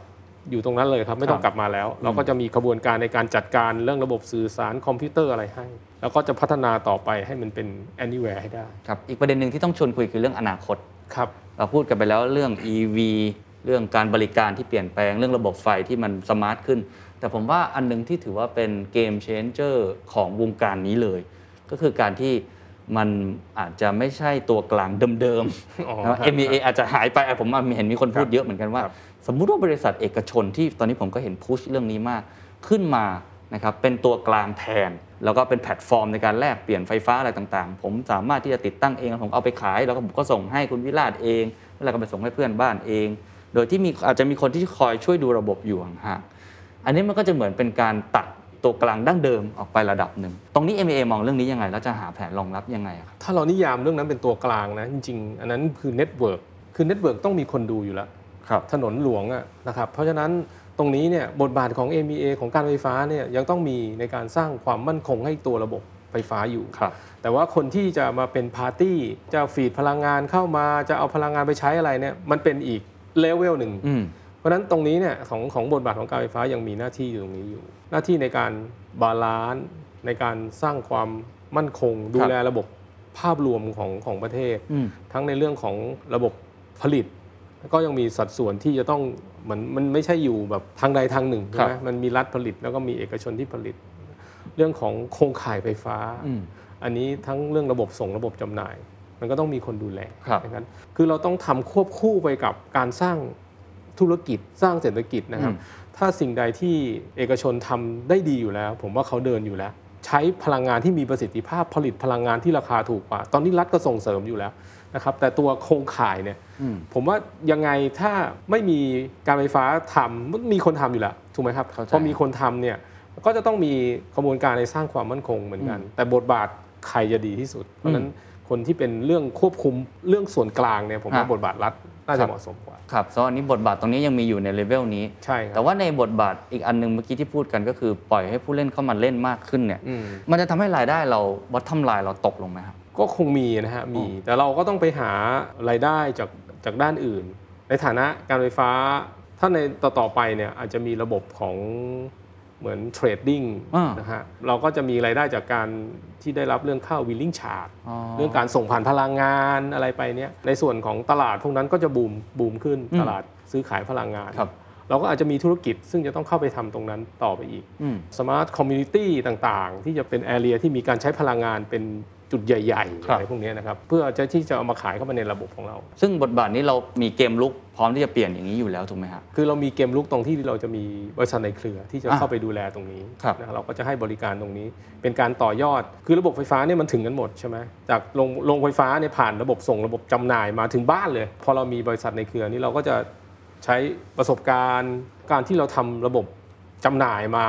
อยู่ตรงนั้นเลยครับ ไม่ต้องกลับมาแล้ว เราก็จะมีกระบวนการในการจัดการเรื่องระบบสื่อสารคอมพิวเตอร์อะไรให้ แล้วก็จะพัฒนาต่อไปให้มันเป็น anywhere ให้ได้ครับอีกประเด็นหนึ่งที่ต้องชวนคุยคือเรื่องอนาคตครับเราพูดกันไปแล้วเรื่อง EV เรื่องการบริการที่เปลี่ยนแปลงเรื่องระบบไฟที่มัน smart ขึ้น แต่ผมว่าอันหนึ่งที่ถือว่าเป็น game changer ของวงการนี้เลย ก็คือการที่ มันอาจจะไม่ใช่ตัวกลางเดิมอ๋อๆนะ MEA อาจจะหายไปอะผมเห็นมีคนพูดเยอะเหมือนกันว่าครับสมมุติว่าบริษัทเอกชนที่ตอนนี้ผมก็เห็นพุชเรื่องนี้มากขึ้นมานะครับเป็นตัวกลางแทน แล้วก็เป็นแพลตฟอร์มในการแลกเปลี่ยนไฟฟ้าอะไรต่างๆ ผมสามารถที่จะติดตั้งเองแล้วผมเอาไปขาย แล้วก็ผมก็ส่งให้คุณวิราชเองแล้วก็ไปส่งให้เพื่อนบ้านเอง โดยที่มีอาจจะมีคนที่คอยช่วยดูระบบอยู่ห่างๆอันนี้มันก็จะเหมือนเป็นการตัด ตัวกลางดั้งเดิมออกไประดับหนึ่ง ตรงนี้ MEA มองเรื่องนี้ยังไง แล้วจะหาแผนรองรับยังไงอะครับถ้าเรานิยามเรื่องนั้นเป็นตัวกลางนะ จริง ๆ อันนั้นคือ network คือ network ต้องมีคนดูอยู่แล้วครับถนนหลวงอะนะครับเพราะฉะนั้นตรงนี้เนี่ยบทบาทของ MEA ของการไฟฟ้าเนี่ยยังต้องมีในการสร้างความมั่นคงให้ตัวระบบไฟฟ้าอยู่ครับแต่ว่าคนที่จะมาเป็นพาร์ตี้จะ feed พลังงานเข้ามาจะเอาพลังงานไปใช้อะไรเนี่ยมันเป็นอีกเลเวลหนึ่งอืมเพ ราะฉะนั้นตรงนี้เนี่ยของของบทบาทของการไฟฟ้ายังมีหน้าที่อยู่ตรงนี้อยู่ หน้าที่ในการ balance ในการสร้างความมั่นคง ดูแลระบบภาพรวมของของประเทศอืมทั้งในเรื่องของระบบผลิต ก็ยังมีสัดส่วนที่จะต้องเหมือนมันไม่ใช่อยู่แบบทางใดทางหนึ่งครัใช่ไหมมันมีรัฐผลิตแล้วก็มีเอกชนที่ผลิต เรื่องของโครงข่ายไฟฟ้าอืมอันนี้ทั้งเรื่องระบบส่งระบบจำหน่าย มันก็ต้องมีคนดูแลครับนะครับคือเราต้องทำควบคู่ไปกับการสร้าง ธุรกิจสร้างเศรษฐกิจนะครับอืมถ้าสิ่งใดที่เอกชนทำได้ดีอยู่แล้ว ผมว่าเขาเดินอยู่แล้ว ใช้พลังงานที่มีประสิทธิภาพผลิตพลังงานที่ราคาถูกกว่า ตอนนี้รัฐก็ส่งเสริมอยู่แล้วนะครับแต่ตัวโครงข่ายเนี่ยอืมผมว่ายังไงถ้าไม่มีการไฟฟ้าทำมันมีคนทำอยู่แล้วถูกไหมครับเข้าใจพอมีคนทำเนี่ยก็จะต้องมีกระบวนการในสร้างความมั่นคงเหมือนกัน แต่บทบาทใครจะดีที่สุด เพราะฉะนั้นคนที่เป็นเรื่องควบคุมเรื่องส่วนกลางเนี่ยผมว่าฮะบทบาทรัฐ น่าจะครับเหมาะสมกว่าครับเพราะอันนี้บทบาทตรงนี้ยังมีอยู่ในเลเวลนี้ ใช่ครับแต่ว่าในบทบาทอีกอันหนึ่งเมื่อกี้ที่พูดกันก็คือปล่อยให้ผู้เล่นเข้ามาเล่นมากขึ้นเนี่ยอืมมันจะทำให้รายได้เราวัดทำลายเราตกลงไหมครับก็คงมีนะฮะมีแต่เราก็ต้องไปหารายได้จากจากด้านอื่น ในฐานะการไฟฟ้า ถ้าในต่อต่อไปเนี่ยอาจจะมีระบบของ เหมือน trading อะนะฮะเราก็จะมีรายได้จากการที่ได้รับเรื่องค่า wheeling charge อ๋อเรื่องการส่งผ่านพลังงานอะไรไปเนี่ยในส่วนของตลาดพวกนั้นก็จะบูมบูมขึ้นอืมตลาดซื้อขายพลังงานครับเราก็อาจจะมีธุรกิจซึ่งจะต้องเข้าไปทำตรงนั้นต่อไปอีกอืม smart community ต่างๆ ที่จะเป็น area ที่มีการใช้พลังงานเป็น จุดใหญ่ๆครับอะไรพวกนี้นะครับเพื่อจะที่จะเอามาขายเข้ามาในระบบของเรา ซึ่งบทบาทนี้เรามีเกมรุกพร้อมที่จะเปลี่ยนอย่างนี้อยู่แล้วถูกไหมครับคือเรามีเกมรุกตรงที่เราจะมีบริษัทในเครือที่จะอะเข้าไปดูแลตรงนี้ครับนะเราก็จะให้บริการตรงนี้ เป็นการต่อยอด คือระบบไฟฟ้าเนี่ยมันถึงกันหมดใช่ไหมจากโรงโรงไฟฟ้าเนี่ยผ่านระบบส่งระบบจำหน่ายมาถึงบ้านเลย พอเรามีบริษัทในเครือนี้เราก็จะใช้ประสบการณ์การที่เราทำระบบ จำหน่ายมา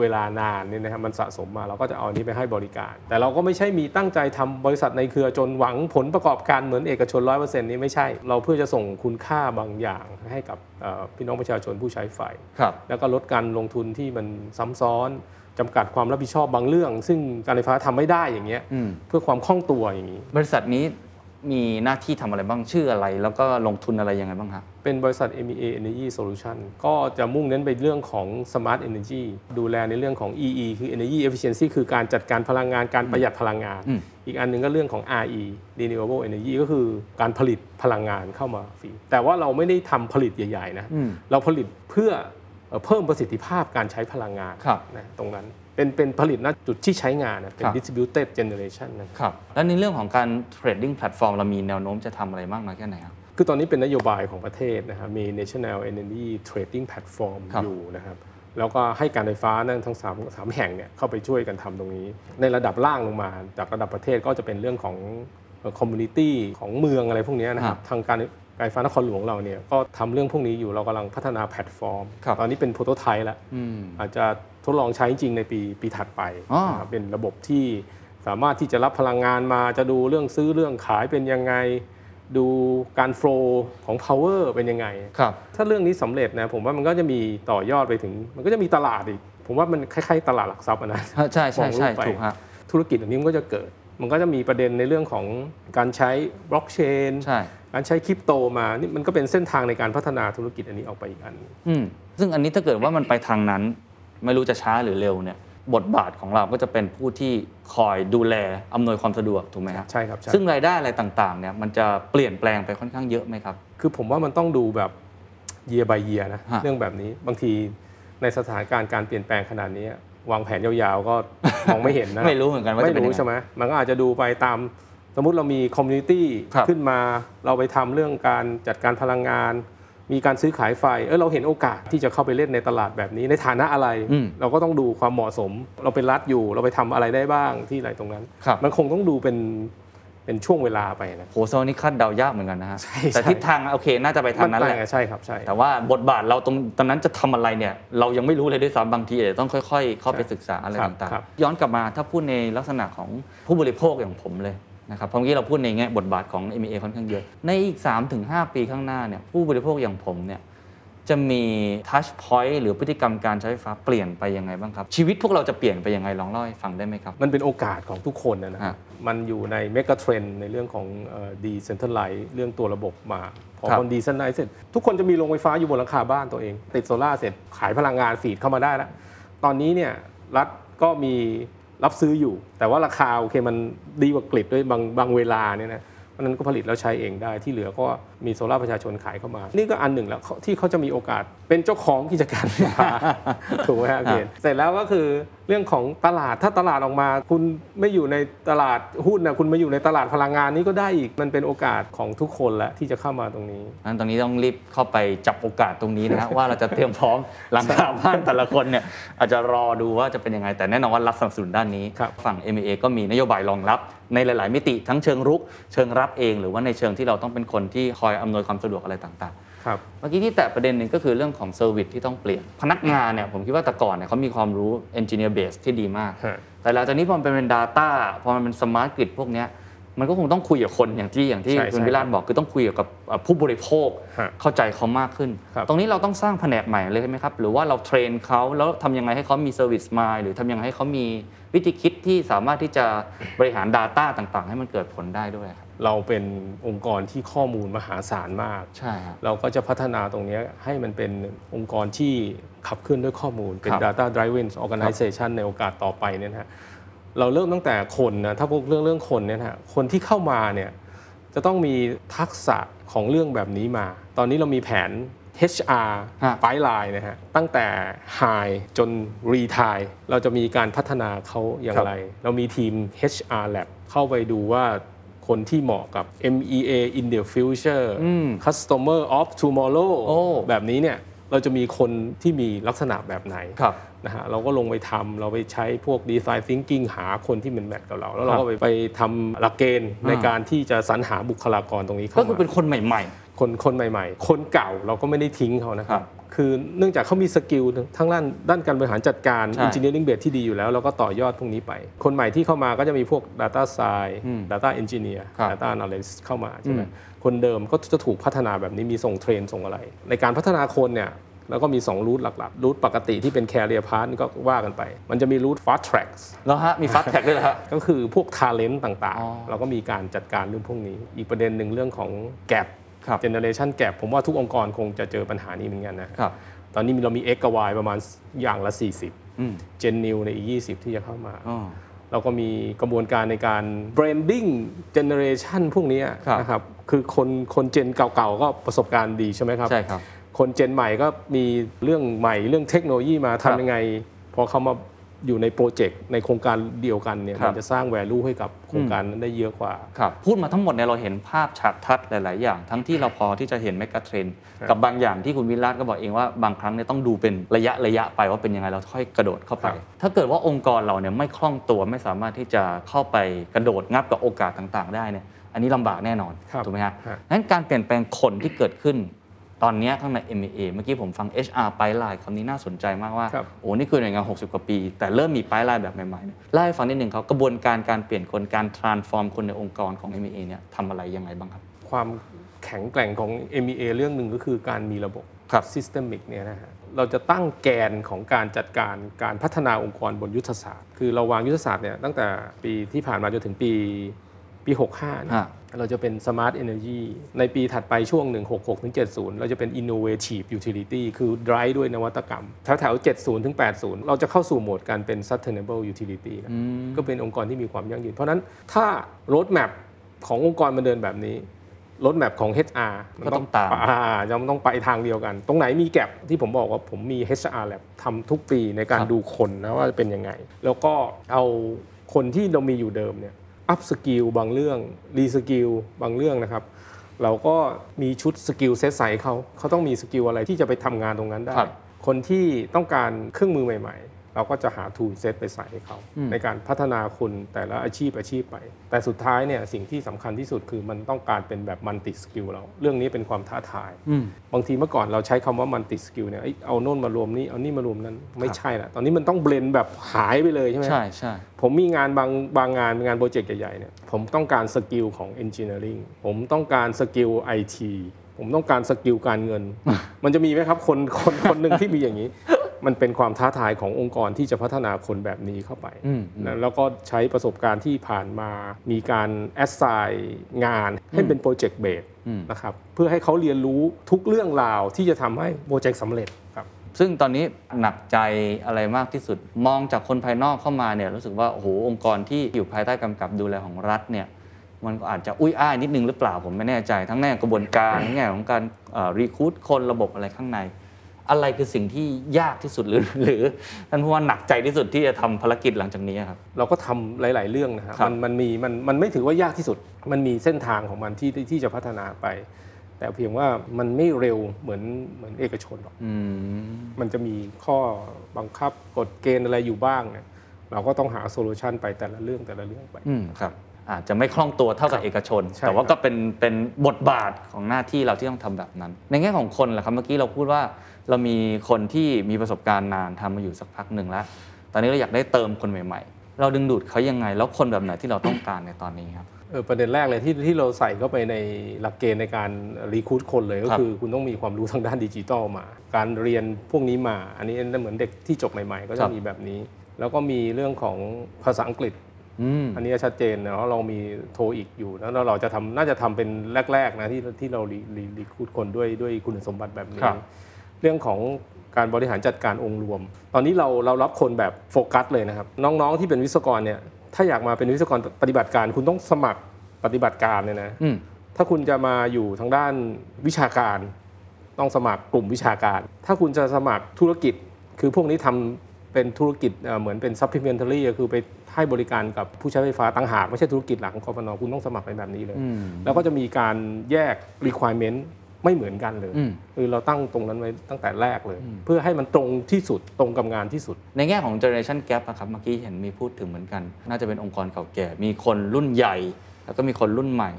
เวลานานเนี่ยนะครับมันสะสมมาเราก็จะเอาอันนี้ไปให้บริการ แต่เราก็ไม่ใช่มีตั้งใจทำบริษัทในเครือจนหวังผลประกอบการเหมือนเอกชน100%นี้ไม่ใช่ เราเพื่อจะส่งคุณค่าบางอย่างให้กับเอ่อพี่น้องประชาชนผู้ใช้ไฟครับแล้วก็ลดการลงทุนที่มันซ้ำซ้อนจำกัดความรับผิดชอบบางเรื่อง ซึ่งการไฟฟ้าทำไม่ได้อย่างเงี้ยอืมเพื่อความคล่องตัวอย่างนี้ บริษัทนี้ มีหน้าที่ทำอะไรบ้างชื่ออะไร แล้วก็ลงทุนอะไรยังไงบ้างฮะ เป็นบริษัท MEA Energy Solution ก็จะมุ่งเน้นไปเรื่องของ Smart Energy ดูแลในเรื่องของ EE คือ Energy Efficiency คือการจัดการพลังงานการประหยัดพลังงาน อืม อีกอันหนึงก็เรื่องของ RE Renewable Energy ก็คือการผลิตพลังงานเข้ามาฟรีแต่ว่าเราไม่ได้ทำผลิตใหญ่ ๆ นะ อืม เราผลิตเพื่อเอ่อเพิ่มประสิทธิภาพการใช้พลังงานครับ นะตรงนั้น เป็นเป็นผลิตณจุดที่ใช้งานนะเป็นครับ distributed generation นะครับ แล้วในเรื่องของการ trading platform เรามีแนวโน้มจะทำอะไรมากน้อยแค่ไหนครับ คือตอนนี้เป็นนโยบายของประเทศนะครับ มี National Energy Trading Platform ครับอยู่นะครับ แล้วก็ให้การไฟฟ้านั่นทั้ง3ามสามแห่งเนี่ยเข้าไปช่วยกันทำตรงนี้ ในระดับล่างลงมา จากระดับประเทศก็จะเป็นเรื่องของ community ของเมืองอะไรพวกเนี้ยนะครับ ทางการ การไฟฟ้านครหลวงเราเนี่ยก็ทำเรื่องพวกนี้อยู่เรากำลังพัฒนาแพลตฟอร์มครับตอนนี้เป็นโปรโตไทป์แล้วอืมอาจจะทดลองใช้จริงในปีปีถัดไปอ๋อนะครับเป็นระบบที่สามารถที่จะรับพลังงานมาจะดูเรื่องซื้อเรื่องขายเป็นยังไง ดูการโฟล์ของ power เป็นยังไงครับถ้าเรื่องนี้สำเร็จนะผมว่ามันก็จะมีต่อยอดไปถึง มันก็จะมีตลาดอีก ผมว่ามันคล้ายๆตลาดหลักทรัพย์อะนะใช่ใช่ใช่มองรูปไปถูกฮะธุรกิจอันนี้มันก็จะเกิด มันก็จะมีประเด็นในเรื่องของการใช้บล็อกเชนใช่ การใช้คริปโตมานี่มันก็เป็นเส้นทางในการพัฒนาธุรกิจอันนี้ออกไปอีกอันอืมซึ่งอันนี้ถ้าเกิดว่ามันไปทางนั้น ไม่รู้จะช้าหรือเร็วเนี่ยบทบาทของเราก็จะเป็นผู้ที่คอยดูแลอำนวยความสะดวกถูกไหมครับใช่ครับใช่ซึ่งรายได้อะไรต่างๆเนี่ยมันจะเปลี่ยนแปลงไปค่อนข้างเยอะไหมครับ คือผมว่ามันต้องดูแบบ year by year นะฮะเรื่องแบบนี้บางทีในสถานการณ์การเปลี่ยนแปลงขนาดนี้วางแผนยาวๆก็มองไม่เห็นนะไม่รู้เหมือนกันว่าจะไม่เป็นยังรู้ไงใช่ไหมมันก็อาจจะดูไปตาม สมมุติเรามี community ครับขึ้นมาเราไปทำเรื่องการจัดการพลังงาน มีการซื้อขายไฟเออเราเห็นโอกาสที่จะเข้าไปเล่นในตลาดแบบนี้ในฐานะอะไร อืมเราก็ต้องดูความเหมาะสม เราเป็นรัฐอยู่ เราไปทำอะไรได้บ้างที่ไหนตรงนั้น ครับ มันคงต้องดูเป็นเป็นช่วงเวลาไปนะ โหโซนนี้คาดเดายากเหมือนกันนะฮะใช่แต่ใช่ทิศทางโอเคน่าจะไปทางนั้นแหละใช่ครับใช่ แต่ว่าบทบาทเราตรงตอนนั้นจะทำอะไรเนี่ย เรายังไม่รู้เลยด้วยซ้ำบางทีอาจจะต้องค่อย ๆ เข้าไปศึกษาอะไรครับต่างครับ ๆ ย้อนกลับมาถ้าพูดในลักษณะของผู้บริโภคอย่างผมเลย นะครับเพราะเมื่อกี้เราพูดในแง่บทบาทของ MEA ค่อนข้างเยอะ ในอีก 3-5 ปีข้างหน้าเนี่ยผู้บริโภคอย่างผมเนี่ยจะมี touchpoint หรือพฤติกรรมการใช้ไฟฟ้าเปลี่ยนไปยังไงบ้างครับ ชีวิตพวกเราจะเปลี่ยนไปยังไงลองเล่าให้ฟังได้ไหมครับ มันเป็นโอกาสของทุกคนนะนะฮะมันอยู่ใน megatrend ในเรื่องของ decentralize เรื่องตัวระบบมา พอครับคน decentralize เสร็จ ทุกคนจะมีโรงไฟฟ้าอยู่บนหลังคาบ้านตัวเอง ติดโซล่าร์เสร็จขายพลังงาน feed เข้ามาได้แล้ว ตอนนี้เนี่ยรัฐก็มี รับซื้ออยู่ แต่ว่าราคาโอเคมันดีกว่ากริดด้วยบางบางเวลาเนี่ยนะเพราะนั้นก็ผลิตแล้วใช้เองได้ที่เหลือก็มีโซลาร์ประชาชนขายเข้ามา นี่ก็อันหนึ่งแล้วที่เขาจะมีโอกาสเป็นเจ้าของกิจการไฟฟ้าถูกไหมฮะเคนเสร็จแล้วก็คือ รื่องของตลาดถ้าตลาดออกมา คุณไม่อยู่ในตลาดหุ้นนะคุณมาอยู่ในตลาดพลังงานนี่ก็ได้อีกมันเป็นโอกาสของทุกคนแหล้วที่จะเข้ามาตรงนี้นั้นตรงนี้ต้องรีบเข้าไปจับโอกาสตรงนี้นะว่าเราจะเตรียมพร้อมหลังคาบ้านแต่ละคนเนี่ยอาจจะรอดูว่าจะเป็นยังไงแต่แน่นอนว่ารับสนับสนุนด้านนี้ ฝั่ง MEA ก็มีนโยบายรองรับในหลาย ๆ มิติทั้งเชิงรุก เชิงรับเอง หรือว่าในเชิงที่เราต้องเป็นคนที่คอยอำนวยความสะดวกอะไรต่าง ๆ ครับๆเมื่อกี้ที่แตะประเด็นหนึ่งก็คือเรื่องของ service ที่ต้องเปลี่ยน พนักงานเนี่ยผมคิดว่าแต่ก่อนเนี่ยเขามีความรู้ Engineer Base ที่ดีมากฮะแต่หลังจากนี้พอมันเป็น Data พอมันเป็น smart grid พวกเนี้ยมันก็คงต้องคุยกับคนอย่างที่อย่างที่ใช่คุณใช่วิราชบอกคือต้องคุยกับเอ่อผู้บริโภคฮะเข้าใจเขามากขึ้นครับตรงนี้เราต้องสร้างแผนกใหม่เลยใช่ไหมครับหรือว่าเราเทรนเขาแล้วทำยังไงให้เขามี service mind หรือทำยังไงให้เขามีวิธีคิดที่สามารถที่จะบริหาร Data ต่าง ๆ ให้มันเกิดผลได้ด้วยครับ เราเป็นองค์กรที่ข้อมูลมหาศาลมาก ใช่ครับ เราก็จะพัฒนาตรงเนี้ยให้มันเป็นองค์กรที่ขับเคลื่อนด้วยข้อมูล เป็น ครับ data driven organization ในโอกาสต่อไปเนี่ยนะฮะเราเริ่มตั้งแต่คนนะถ้าพวกเรื่องเรื่องคนเนี่ยนะฮะคนที่เข้ามาเนี่ยจะต้องมีทักษะของเรื่องแบบนี้มา ตอนนี้เรามีแผน HR ฮะปลายลายนะฮะตั้งแต่ High จน Retire เราจะมีการพัฒนาเขาอย่างไร เรามีทีม HR Lab เข้าไปดูว่า คนที่เหมาะกับ MEA in the future อืม Customer of Tomorrow โอ้แบบนี้เนี่ยเราจะมีคนที่มีลักษณะแบบไหนครับนะฮะเราก็ลงไปทำเราไปใช้พวก Design Thinking หาคนที่มันแมทกับเรา แล้วเราก็ไปไปทำหลักเกณฑ์ในการที่จะสรรหาบุคลากรตรงนี้เข้าก็คือมาเป็นคนใหม่ คนคนใหม่ๆ คนเก่าเราก็ไม่ได้ทิ้งเขานะครัครับคือเนื่องจากเขามี skill ทั้งด้านด้านการบริหารจัดการใช่ engineering base ที่ดีอยู่แล้วเราก็ต่อยอดพวกนี้ไป คนใหม่ที่เข้ามาก็จะมีพวก data science อืม data engineer ครับ data analyst เข้ามาใช่ไหมอืมคนเดิมก็จะถูกพัฒนาแบบนี้มีส่ง train ส่งอะไร ในการพัฒนาคนเนี่ยแล้วก็มี 2 route หลักๆ route ปกติที่เป็น career path นี่ก็ว่ากันไป มันจะมีรูท fast tracks แล้วฮะ มีฟัสแท็กด้วยเหรอฮะก็คือพวก talent ต่างอ๋อๆเราก็มีการจัดการเรื่องพวกนี้ อีกประเด็นหนึ่งเรื่องของ gap ครับ generation gap ผมว่าทุกองค์กรคงจะเจอปัญหานี้เหมือนกันนะครับตอนนี้เรามี X กับ Y ประมาณอย่างละ 40อืม Gen New ในอีก 20 ที่จะเข้ามาอ๋อเราก็มีกระบวนการในการ branding generation พวกนี้ครับนะครับคือคนคนเจนเก่าๆ ก็ประสบการณ์ดีใช่ไหมครับใช่ครับ คนเจนใหม่ก็มีเรื่องใหม่เรื่องเทคโนโลยีมาครับทำยังไง พอเขามา อยู่ในโปรเจกต์ในโครงการเดียวกันเนี่ยครับ มันจะสร้าง value ให้กับโครงการนั้นได้เยอะกว่า ครับพูดมาทั้งหมดเนี่ยเราเห็นภาพฉากทัดหลาย ๆ อย่าง ทั้งที่เราพอที่จะเห็นแมกกาเทรนครับ กับบางอย่างที่คุณวิรัตก็บอกเองว่าบางครั้งเนี่ยต้องดูเป็นระยะระยะไปว่าเป็นยังไงเราค่อยกระโดดเข้าไปครับถ้าเกิดว่าองค์กรเราเนี่ยไม่คล่องตัวไม่สามารถที่จะเข้าไปกระโดดงับกับโอกาสต่าง ๆ ได้เนี่ยอันนี้ลำบากแน่นอนครับถูกไหมฮะฮะ งั้นการเปลี่ยนแปลงคนที่เกิดขึ้น ตอนเนี้ยข้างใน MEA เมื่อกี้ผมฟัง HR ไปไลน์คำนี้น่าสนใจมากว่าครับโอ้นี่คือหน่วยงาน 60 กว่าปี แต่เริ่มมีป้ายไลน์แบบใหม่ๆเนี่ยเล่าให้ฟังนิดหนึ่งครับกระบวนการการเปลี่ยนคนการ transform คนในองค์กรของ MEA เนี่ยทำอะไรยังไงบ้างครับ ความแข็งแกร่งของ MEA เรื่องหนึ่งก็คือการมีระบบครับ systemic เนี่ยนะฮะเราจะตั้งแกนของการจัดการการพัฒนาองค์กรบนยุทธศาสตร์ คือเราวางยุทธศาสตร์เนี่ยตั้งแต่ปีที่ผ่านมาจนถึงปี ปี 65เนี่ยฮะ เราจะเป็น smart energy ในปีถัดไปช่วง 166ถึง70 เราจะเป็น innovative utility คือ drive ด้วยนวัตกรรมแถวแถวๆ70ถึง80 เราจะเข้าสู่โหมดการเป็น sustainable utility แล้วก็เป็นองค์กรที่มีความยั่งยืน เพราะฉะนั้นถ้า road map ขององค์กรมันเดินแบบนี้ road map ของ HR มันก็ต้องตาม อ่จะต้องไปทางเดียวกัน ตรงไหนมีแกลบที่ผมบอกว่าผมมี HR lab ทำทุกปีในการครับ ดูคนนะว่าเป็นยังไง แล้วก็เอาคนที่เรามีอยู่เดิมเนี่ย up skill บางเรื่อง re skill บางเรื่องนะครับ เราก็มีชุด skill set ใส่เขาเขาต้องมี skill อะไรที่จะไปทำงานตรงนั้นได้ครับคนที่ต้องการเครื่องมือใหม่ๆ เราก็จะหา tool set ไปใส่ให้เขาอืมในการพัฒนาคนแต่ละอาชีพอาชีพไป แต่สุดท้ายเนี่ยสิ่งที่สำคัญที่สุดคือมันต้องการเป็นแบบ multi skill เรา เรื่องนี้เป็นความท้าทายอืมบางทีเมื่อก่อนเราใช้คำว่า multi skill เนี่ยเอ้ยเอาโน่นมารวมนี่เอานี่มารวมนั้นไม่ใช่ละตอนนี้มันต้อง blend แบบหายไปเลยใช่ไหมใช่ใช่ผมมีงานบางบางงานงานโปรเจกต์ใหญ่ๆเนี่ยผมต้องการ skill ของ Engineering ผมต้องการสกิล IT ผมต้องการ skill การเงิน มันจะมีไหมครับคนคนคนหนึ่งที่มีอย่างนี้ มันเป็นความท้าทายขององค์กรที่จะพัฒนาคนแบบนี้เข้าไปอืมนะแล้วก็ใช้ประสบการณ์ที่ผ่านมา มีการ assign งานให้เป็น project base อืมนะครับเพื่อให้เขาเรียนรู้ทุกเรื่องราวที่จะทำให้โปรเจกต์สำเร็จครับซึ่งตอนนี้หนักใจอะไรมากที่สุด มองจากคนภายนอกเข้ามาเนี่ยรู้สึกว่าโอ้โหองค์กรที่อยู่ภายใต้กำกับดูแลของรัฐเนี่ยมันก็อาจจะอุ้ยอ้ายนิดนึงหรือเปล่าผมไม่แน่ใจ ทั้งแง่กระบวนการทั้งแง่ของการรีคูดคนระบบอะไรข้างใน อะไรคือสิ่งที่ยากที่สุดหรือหรือท่านผู้ว่าหนักใจที่สุดที่จะทำภารกิจหลังจากนี้ครับเราก็ทำหลาย ๆ เรื่องนะครับครับมันมันมีมันมันไม่ถือว่ายากที่สุด มันมีเส้นทางของมันที่ที่ที่จะพัฒนาไป แต่เพียงว่ามันไม่เร็วเหมือนเหมือนเอกชนหรอกอืมมันจะมีข้อบังคับกฎเกณฑ์อะไรอยู่บ้างเนี่ยเราก็ต้องหาโซลูชันไปแต่ละเรื่องแต่ละเรื่องไปอืมครับ อาจจะไม่คล่องตัวเท่ากับเอกชนใช่แต่ว่าครับก็เป็นเป็นบทบาทของหน้าที่เราที่ต้องทำแบบนั้น ในแง่ของคนล่ะครับเมื่อกี้เราพูดว่าเรามีคนที่มีประสบการณ์นานทำมาอยู่สักพักหนึ่งแล้ว ตอนนี้เราอยากได้เติมคนใหม่ ๆ เราดึงดูดเขายังไง แล้วคนแบบไหนที่เราต้องการในตอนนี้ครับเออประเด็นแรกเลยที่ที่เราใส่เข้าไปในหลักเกณฑ์ในการรีคูดคนเลยก็ครับคือคุณต้องมีความรู้ทางด้านดิจิทัลมา การเรียนพวกนี้มา อันนี้เหมือนเด็กที่จบใหม่ ๆ ก็คจะรับมีแบบนี้ แล้วก็มีเรื่องของภาษาอังกฤษ อืมอันนี้ชัดเจนนะแล้วเรามีโทรอีกอยู่แล้วเราจะทำน่าจะทำเป็นแรก ๆ นะที่ที่เรารีรีรีคูดคนด้วยด้วยคุณสมบัติแบบนี้ครับเรื่องของการบริหารจัดการองค์รวม ตอนนี้เราเรารับคนแบบโฟกัสเลยนะครับ น้องๆที่เป็นวิศวกรเนี่ยถ้าอยากมาเป็นวิศวกรปฏิบัติการ คุณต้องสมัครปฏิบัติการเนี่ยนะอืมถ้าคุณจะมาอยู่ทางด้านวิชาการ ต้องสมัครกลุ่มวิชาการ ถ้าคุณจะสมัครธุรกิจคือพวกนี้ทำ เป็นธุรกิจเอ่อเหมือนเป็น supplementary ก็คือไปให้บริการกับผู้ใช้ไฟฟ้าต่างหาก ไม่ใช่ธุรกิจหลักของกฟนคุณต้องสมัครเป็นแบบนี้เลยอืมแล้วก็จะมีการแยก requirement ไม่เหมือนกันเลยอืมคือเราตั้งตรงนั้นไว้ตั้งแต่แรกเลย เพื่อให้มันตรงที่สุดตรงกับงานที่สุด ในแง่ของ generation gap นะครับเมื่อกี้เห็นมีพูดถึงเหมือนกัน น่าจะเป็นองค์กรเก่าแก่ มีคนรุ่นใหญ่ แล้วก็มีคนรุ่นใหม่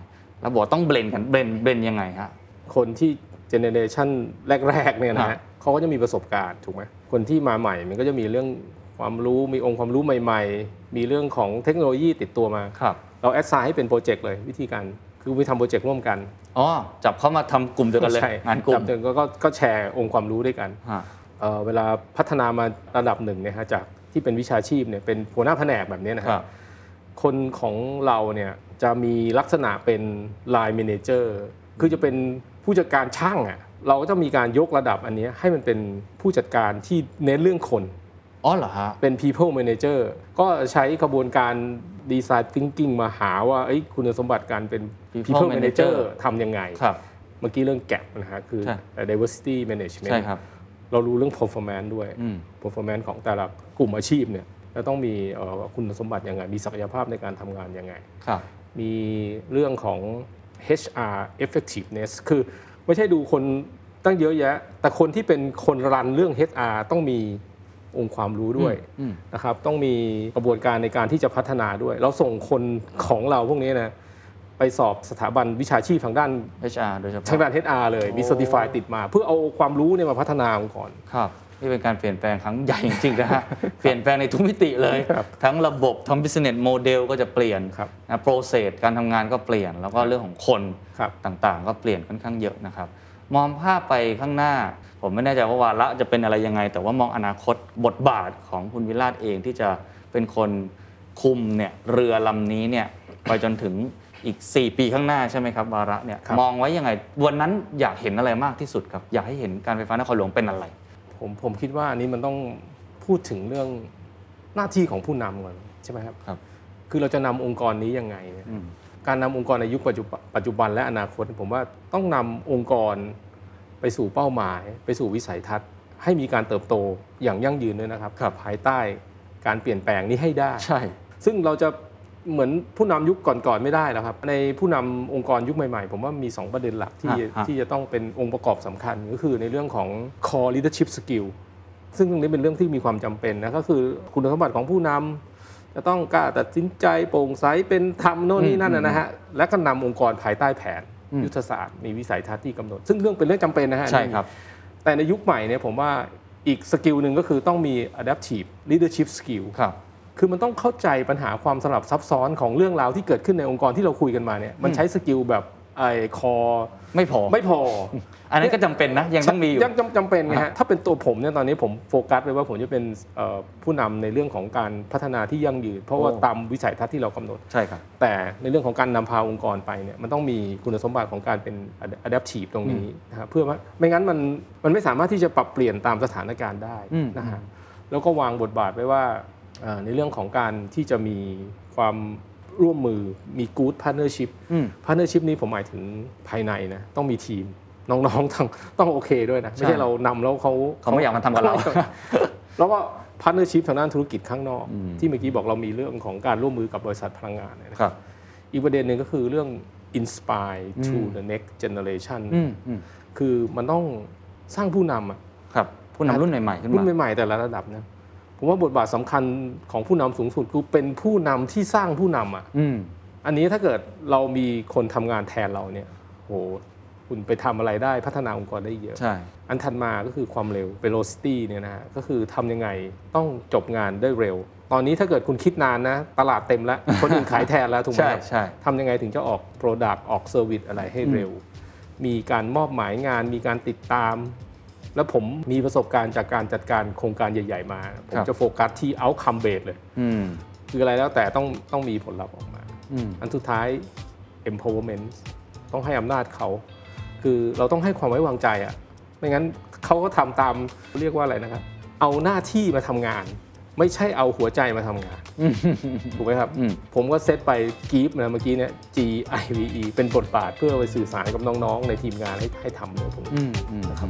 แล้วบอกต้อง blend กัน blend blend ยังไงฮะคนที่ generation แรกๆเนี่ยนะครัฮะบ เขาก็จะมีประสบการณ์ถูกไหมคนที่มาใหม่มันก็จะมีเรื่องความรู้มีองค์ความรู้ใหม่ ๆ มีเรื่องของเทคโนโลยีติดตัวมาครับเราแอดไซน์ให้เป็นโปรเจกต์เลยวิธีการคือไปทำโปรเจกต์ร่วมกันอ๋อจับเข้ามาทำกลุ่มเดียวกันเลยใช่งานกลุ่จัมบถึงก็ก็ก็แชร์องค์ความรู้ด้วยกันฮะเอ่อเวลาพัฒนามาระดับหนึ่งเนี่ยฮะจากที่เป็นวิชาชีพเนี่ยเป็นหัวหน้าแผนกแบบเนี้ยนะคครัรับบคนของเราเนี่ยจะมีลักษณะเป็น Line Manager คือจะเป็นผู้จัดการช่างอะ เราก็จะมีการยกระดับอันเนี้ยให้มันเป็นผู้จัดการที่เน้นเรื่องคน อ๋อเหรอฮะ เป็น people manager ก็ใช้กระบวนการ design thinking มาหาว่าเอ้ยคุณสมบัติการเป็น People people manager manager ทำยังไง ครับ เมื่อกี้เรื่อง gap นะฮะคือ ใช่ diversity management ใช่ครับ เรารู้เรื่อง performance ด้วย อืม performance ของแต่ละกลุ่มอาชีพเนี่ยจะต้องมีเอ่อคุณสมบัติยังไง มีศักยภาพในการทำงานยังไง ครับ มีเรื่องของ HR effectiveness คือ ไม่ใช่ดูคนตั้งเยอะแยะ แต่คนที่เป็นคนรันเรื่อง HR ต้องมีองค์ความรู้ด้วยอืมนะครับต้องมีกระบวนการในการที่จะพัฒนาด้วย เราส่งคนของเราพวกนี้นะไปสอบสถาบันวิชาชีพทางด้าน HR โดยเฉพาะทางด้าน HR เลยมีโอ้ Certify ติดมา เพื่อเอาความรู้เนี่ยมาพัฒนาองค์กรครับ นี่เป็นการเปลี่ยนแปลงครั้งใหญ่จริงๆนะฮะ เปลี่ยนแปลงในทุกมิติเลยครับทั้งระบบทั้ง business model ก็จะเปลี่ยนครับนะ process การทำงานก็เปลี่ยน แล้วก็เรื่องของคนครับต่างๆ ก็เปลี่ยนค่อนข้างเยอะนะครับ มองภาพไปข้างหน้า ผมไม่แน่ใจว่าวาระจะเป็นอะไรยังไง แต่ว่ามองอนาคตบทบาทของคุณวิราชเองที่จะเป็นคนคุมเนี่ยเรือลำนี้เนี่ยไปจนถึงอีก 4 ปีข้างหน้าใช่ไหมครับวาระเนี่ยครับมองไว้ยังไงวันนั้นอยากเห็นอะไรมากที่สุดครับอยากให้เห็นการไฟฟ้านครหลวงเป็นอะไร ผมผมคิดว่าอันนี้มันต้องพูดถึงเรื่องหน้าที่ของผู้นำก่อนใช่ไหมครับครับ คือเราจะนำองค์กรนี้ยังไงเนี่ยอืมการนำองค์กรในยุคปัจจุบันปัจจุบันและอนาคต ผมว่าต้องนำองค์กรไปสู่เป้าหมาย ไปสู่วิสัยทัศน์ ให้มีการเติบโตอย่างยั่งยืนด้วยนะครับครับภายใต้การเปลี่ยนแปลงนี้ให้ได้ ใช่ ซึ่งเราจะ เหมือนผู้นำยุคก่อนๆไม่ได้แล้วครับ ในผู้นำองค์กรยุคใหม่ๆ ผมว่ามี 2 ประเด็นหลักที่ฮะฮะที่จะต้องเป็นองค์ประกอบสำคัญก็คือในเรื่องของ core leadership skill ซึ่งตรงนี้เป็นเรื่องที่มีความจำเป็นนะก็คือคุณสมบัติของผู้นำจะต้องกล้าตัดสินใจโปร่งใสเป็นธรรมโน่นนี่นั่นนะนะฮะและก็นำองค์กรภายใต้แผน ยุทธศาสตร์มีวิสัยทัศน์ที่กำหนด ซึ่งเรื่องเป็นเรื่องจำเป็นนะฮะใช่ครับ แต่ในยุคใหม่เนี่ยผมว่าอีก skill หนึ่งก็คือต้องมี adaptive leadership skill ครับ คือมันต้องเข้าใจปัญหาความสลับซับซ้อนของเรื่องราวที่เกิดขึ้นในองค์กรที่เราคุยกันมาเนี่ยมันใช้ skill แบบไอ้ core ไม่พอไม่พอ อันนั้นก็จำเป็นนะ ยังต้องมีอยู่ยังจำจำเป็นไงฮะถ้าเป็นตัวผมเนี่ยตอนนี้ผมโฟกัสไปว่าผมจะเป็นเอ่อผู้นำในเรื่องของการพัฒนาที่ยั่งยืน เพราะว่าโอ้ตามวิสัยทัศน์ที่เรากำหนดใช่ครับแต่ในเรื่องของการนำพาองค์กรไปเนี่ยมันต้องมีคุณสมบัติของการเป็น adaptive ตรงนี้นะฮะเพื่อว่าไม่งั้นมันมันไม่สามารถที่จะปรับเปลี่ยนตามสถานการณ์ได้อืมนะฮะแล้วก็วางบทบาทไว้ว่าเอ่อ ในเรื่องของการที่จะมีความร่วมมือมี good partnership อืม partnership นี้ผมหมายถึงภายในนะต้องมีทีมน้องๆต้องต้องโอเคด้วยนะ ไม่ใช่ใช่เรานำแล้วเขาเขาไม่อยากมาทำกับเรา แล้วก็ partnership ทางด้านธุรกิจข้างนอกอืมที่เมื่อกี้บอกเรามีเรื่องของการร่วมมือกับบริษัทพลังงานเนยนะครับ อีกประเด็นหนึ่งก็คือเรื่อง inspire to อืม the next generation อืมอืมคือมันต้องสร้างผู้นำอะครับผู้นำรุ่นใหม่ๆขึ้นรุ่มานใหม่ๆแต่ละระดับนะ ผมว่าบทบาทสำคัญของผู้นำสูงสุดคือเป็นผู้นำที่สร้างผู้นำอะอืมอันนี้ถ้าเกิดเรามีคนทำงานแทนเราเนี่ยโหคุณไปทำอะไรได้พัฒนาองค์กรได้เยอะใช่อันถัดมาก็คือความเร็ว velocity เนี่ยนะฮะก็คือทำยังไงต้องจบงานได้เร็ว ตอนนี้ถ้าเกิดคุณคิดนานนะ ตลาดเต็มแล้ว คนอื่นขายแทนแล้วถูกไหมใช่ครับใช่ทำยังไงถึงจะออก Product ออก Service อะไรให้เร็ว มีการมอบหมายงานมีการติดตาม แล้วผมมีประสบการณ์จากการจัดการโครงการใหญ่ ๆ มา ผมจะโฟกัสที่ outcome base เลยอืมคืออะไรแล้วแต่ต้องต้องมีผลลัพธ์ออกมาอืมอันสุดท้าย empowerment ต้องให้อำนาจเขา คือเราต้องให้ความไว้วางใจอะ่ะไม่งั้นเขาก็ทำตามเรียกว่าอะไรนะครับ เอาหน้าที่มาทำงาน ไม่ใช่เอาหัวใจมาทำงานถูกไหมครับอืมผมก็เซตไป give นะเมื่อกี้เนี่ย G I V E เป็นบทบาทเพื่อไปสื่อสารกับน้องๆ ในทีมงานให้ให้ทำเลยผมอืมอืมครับ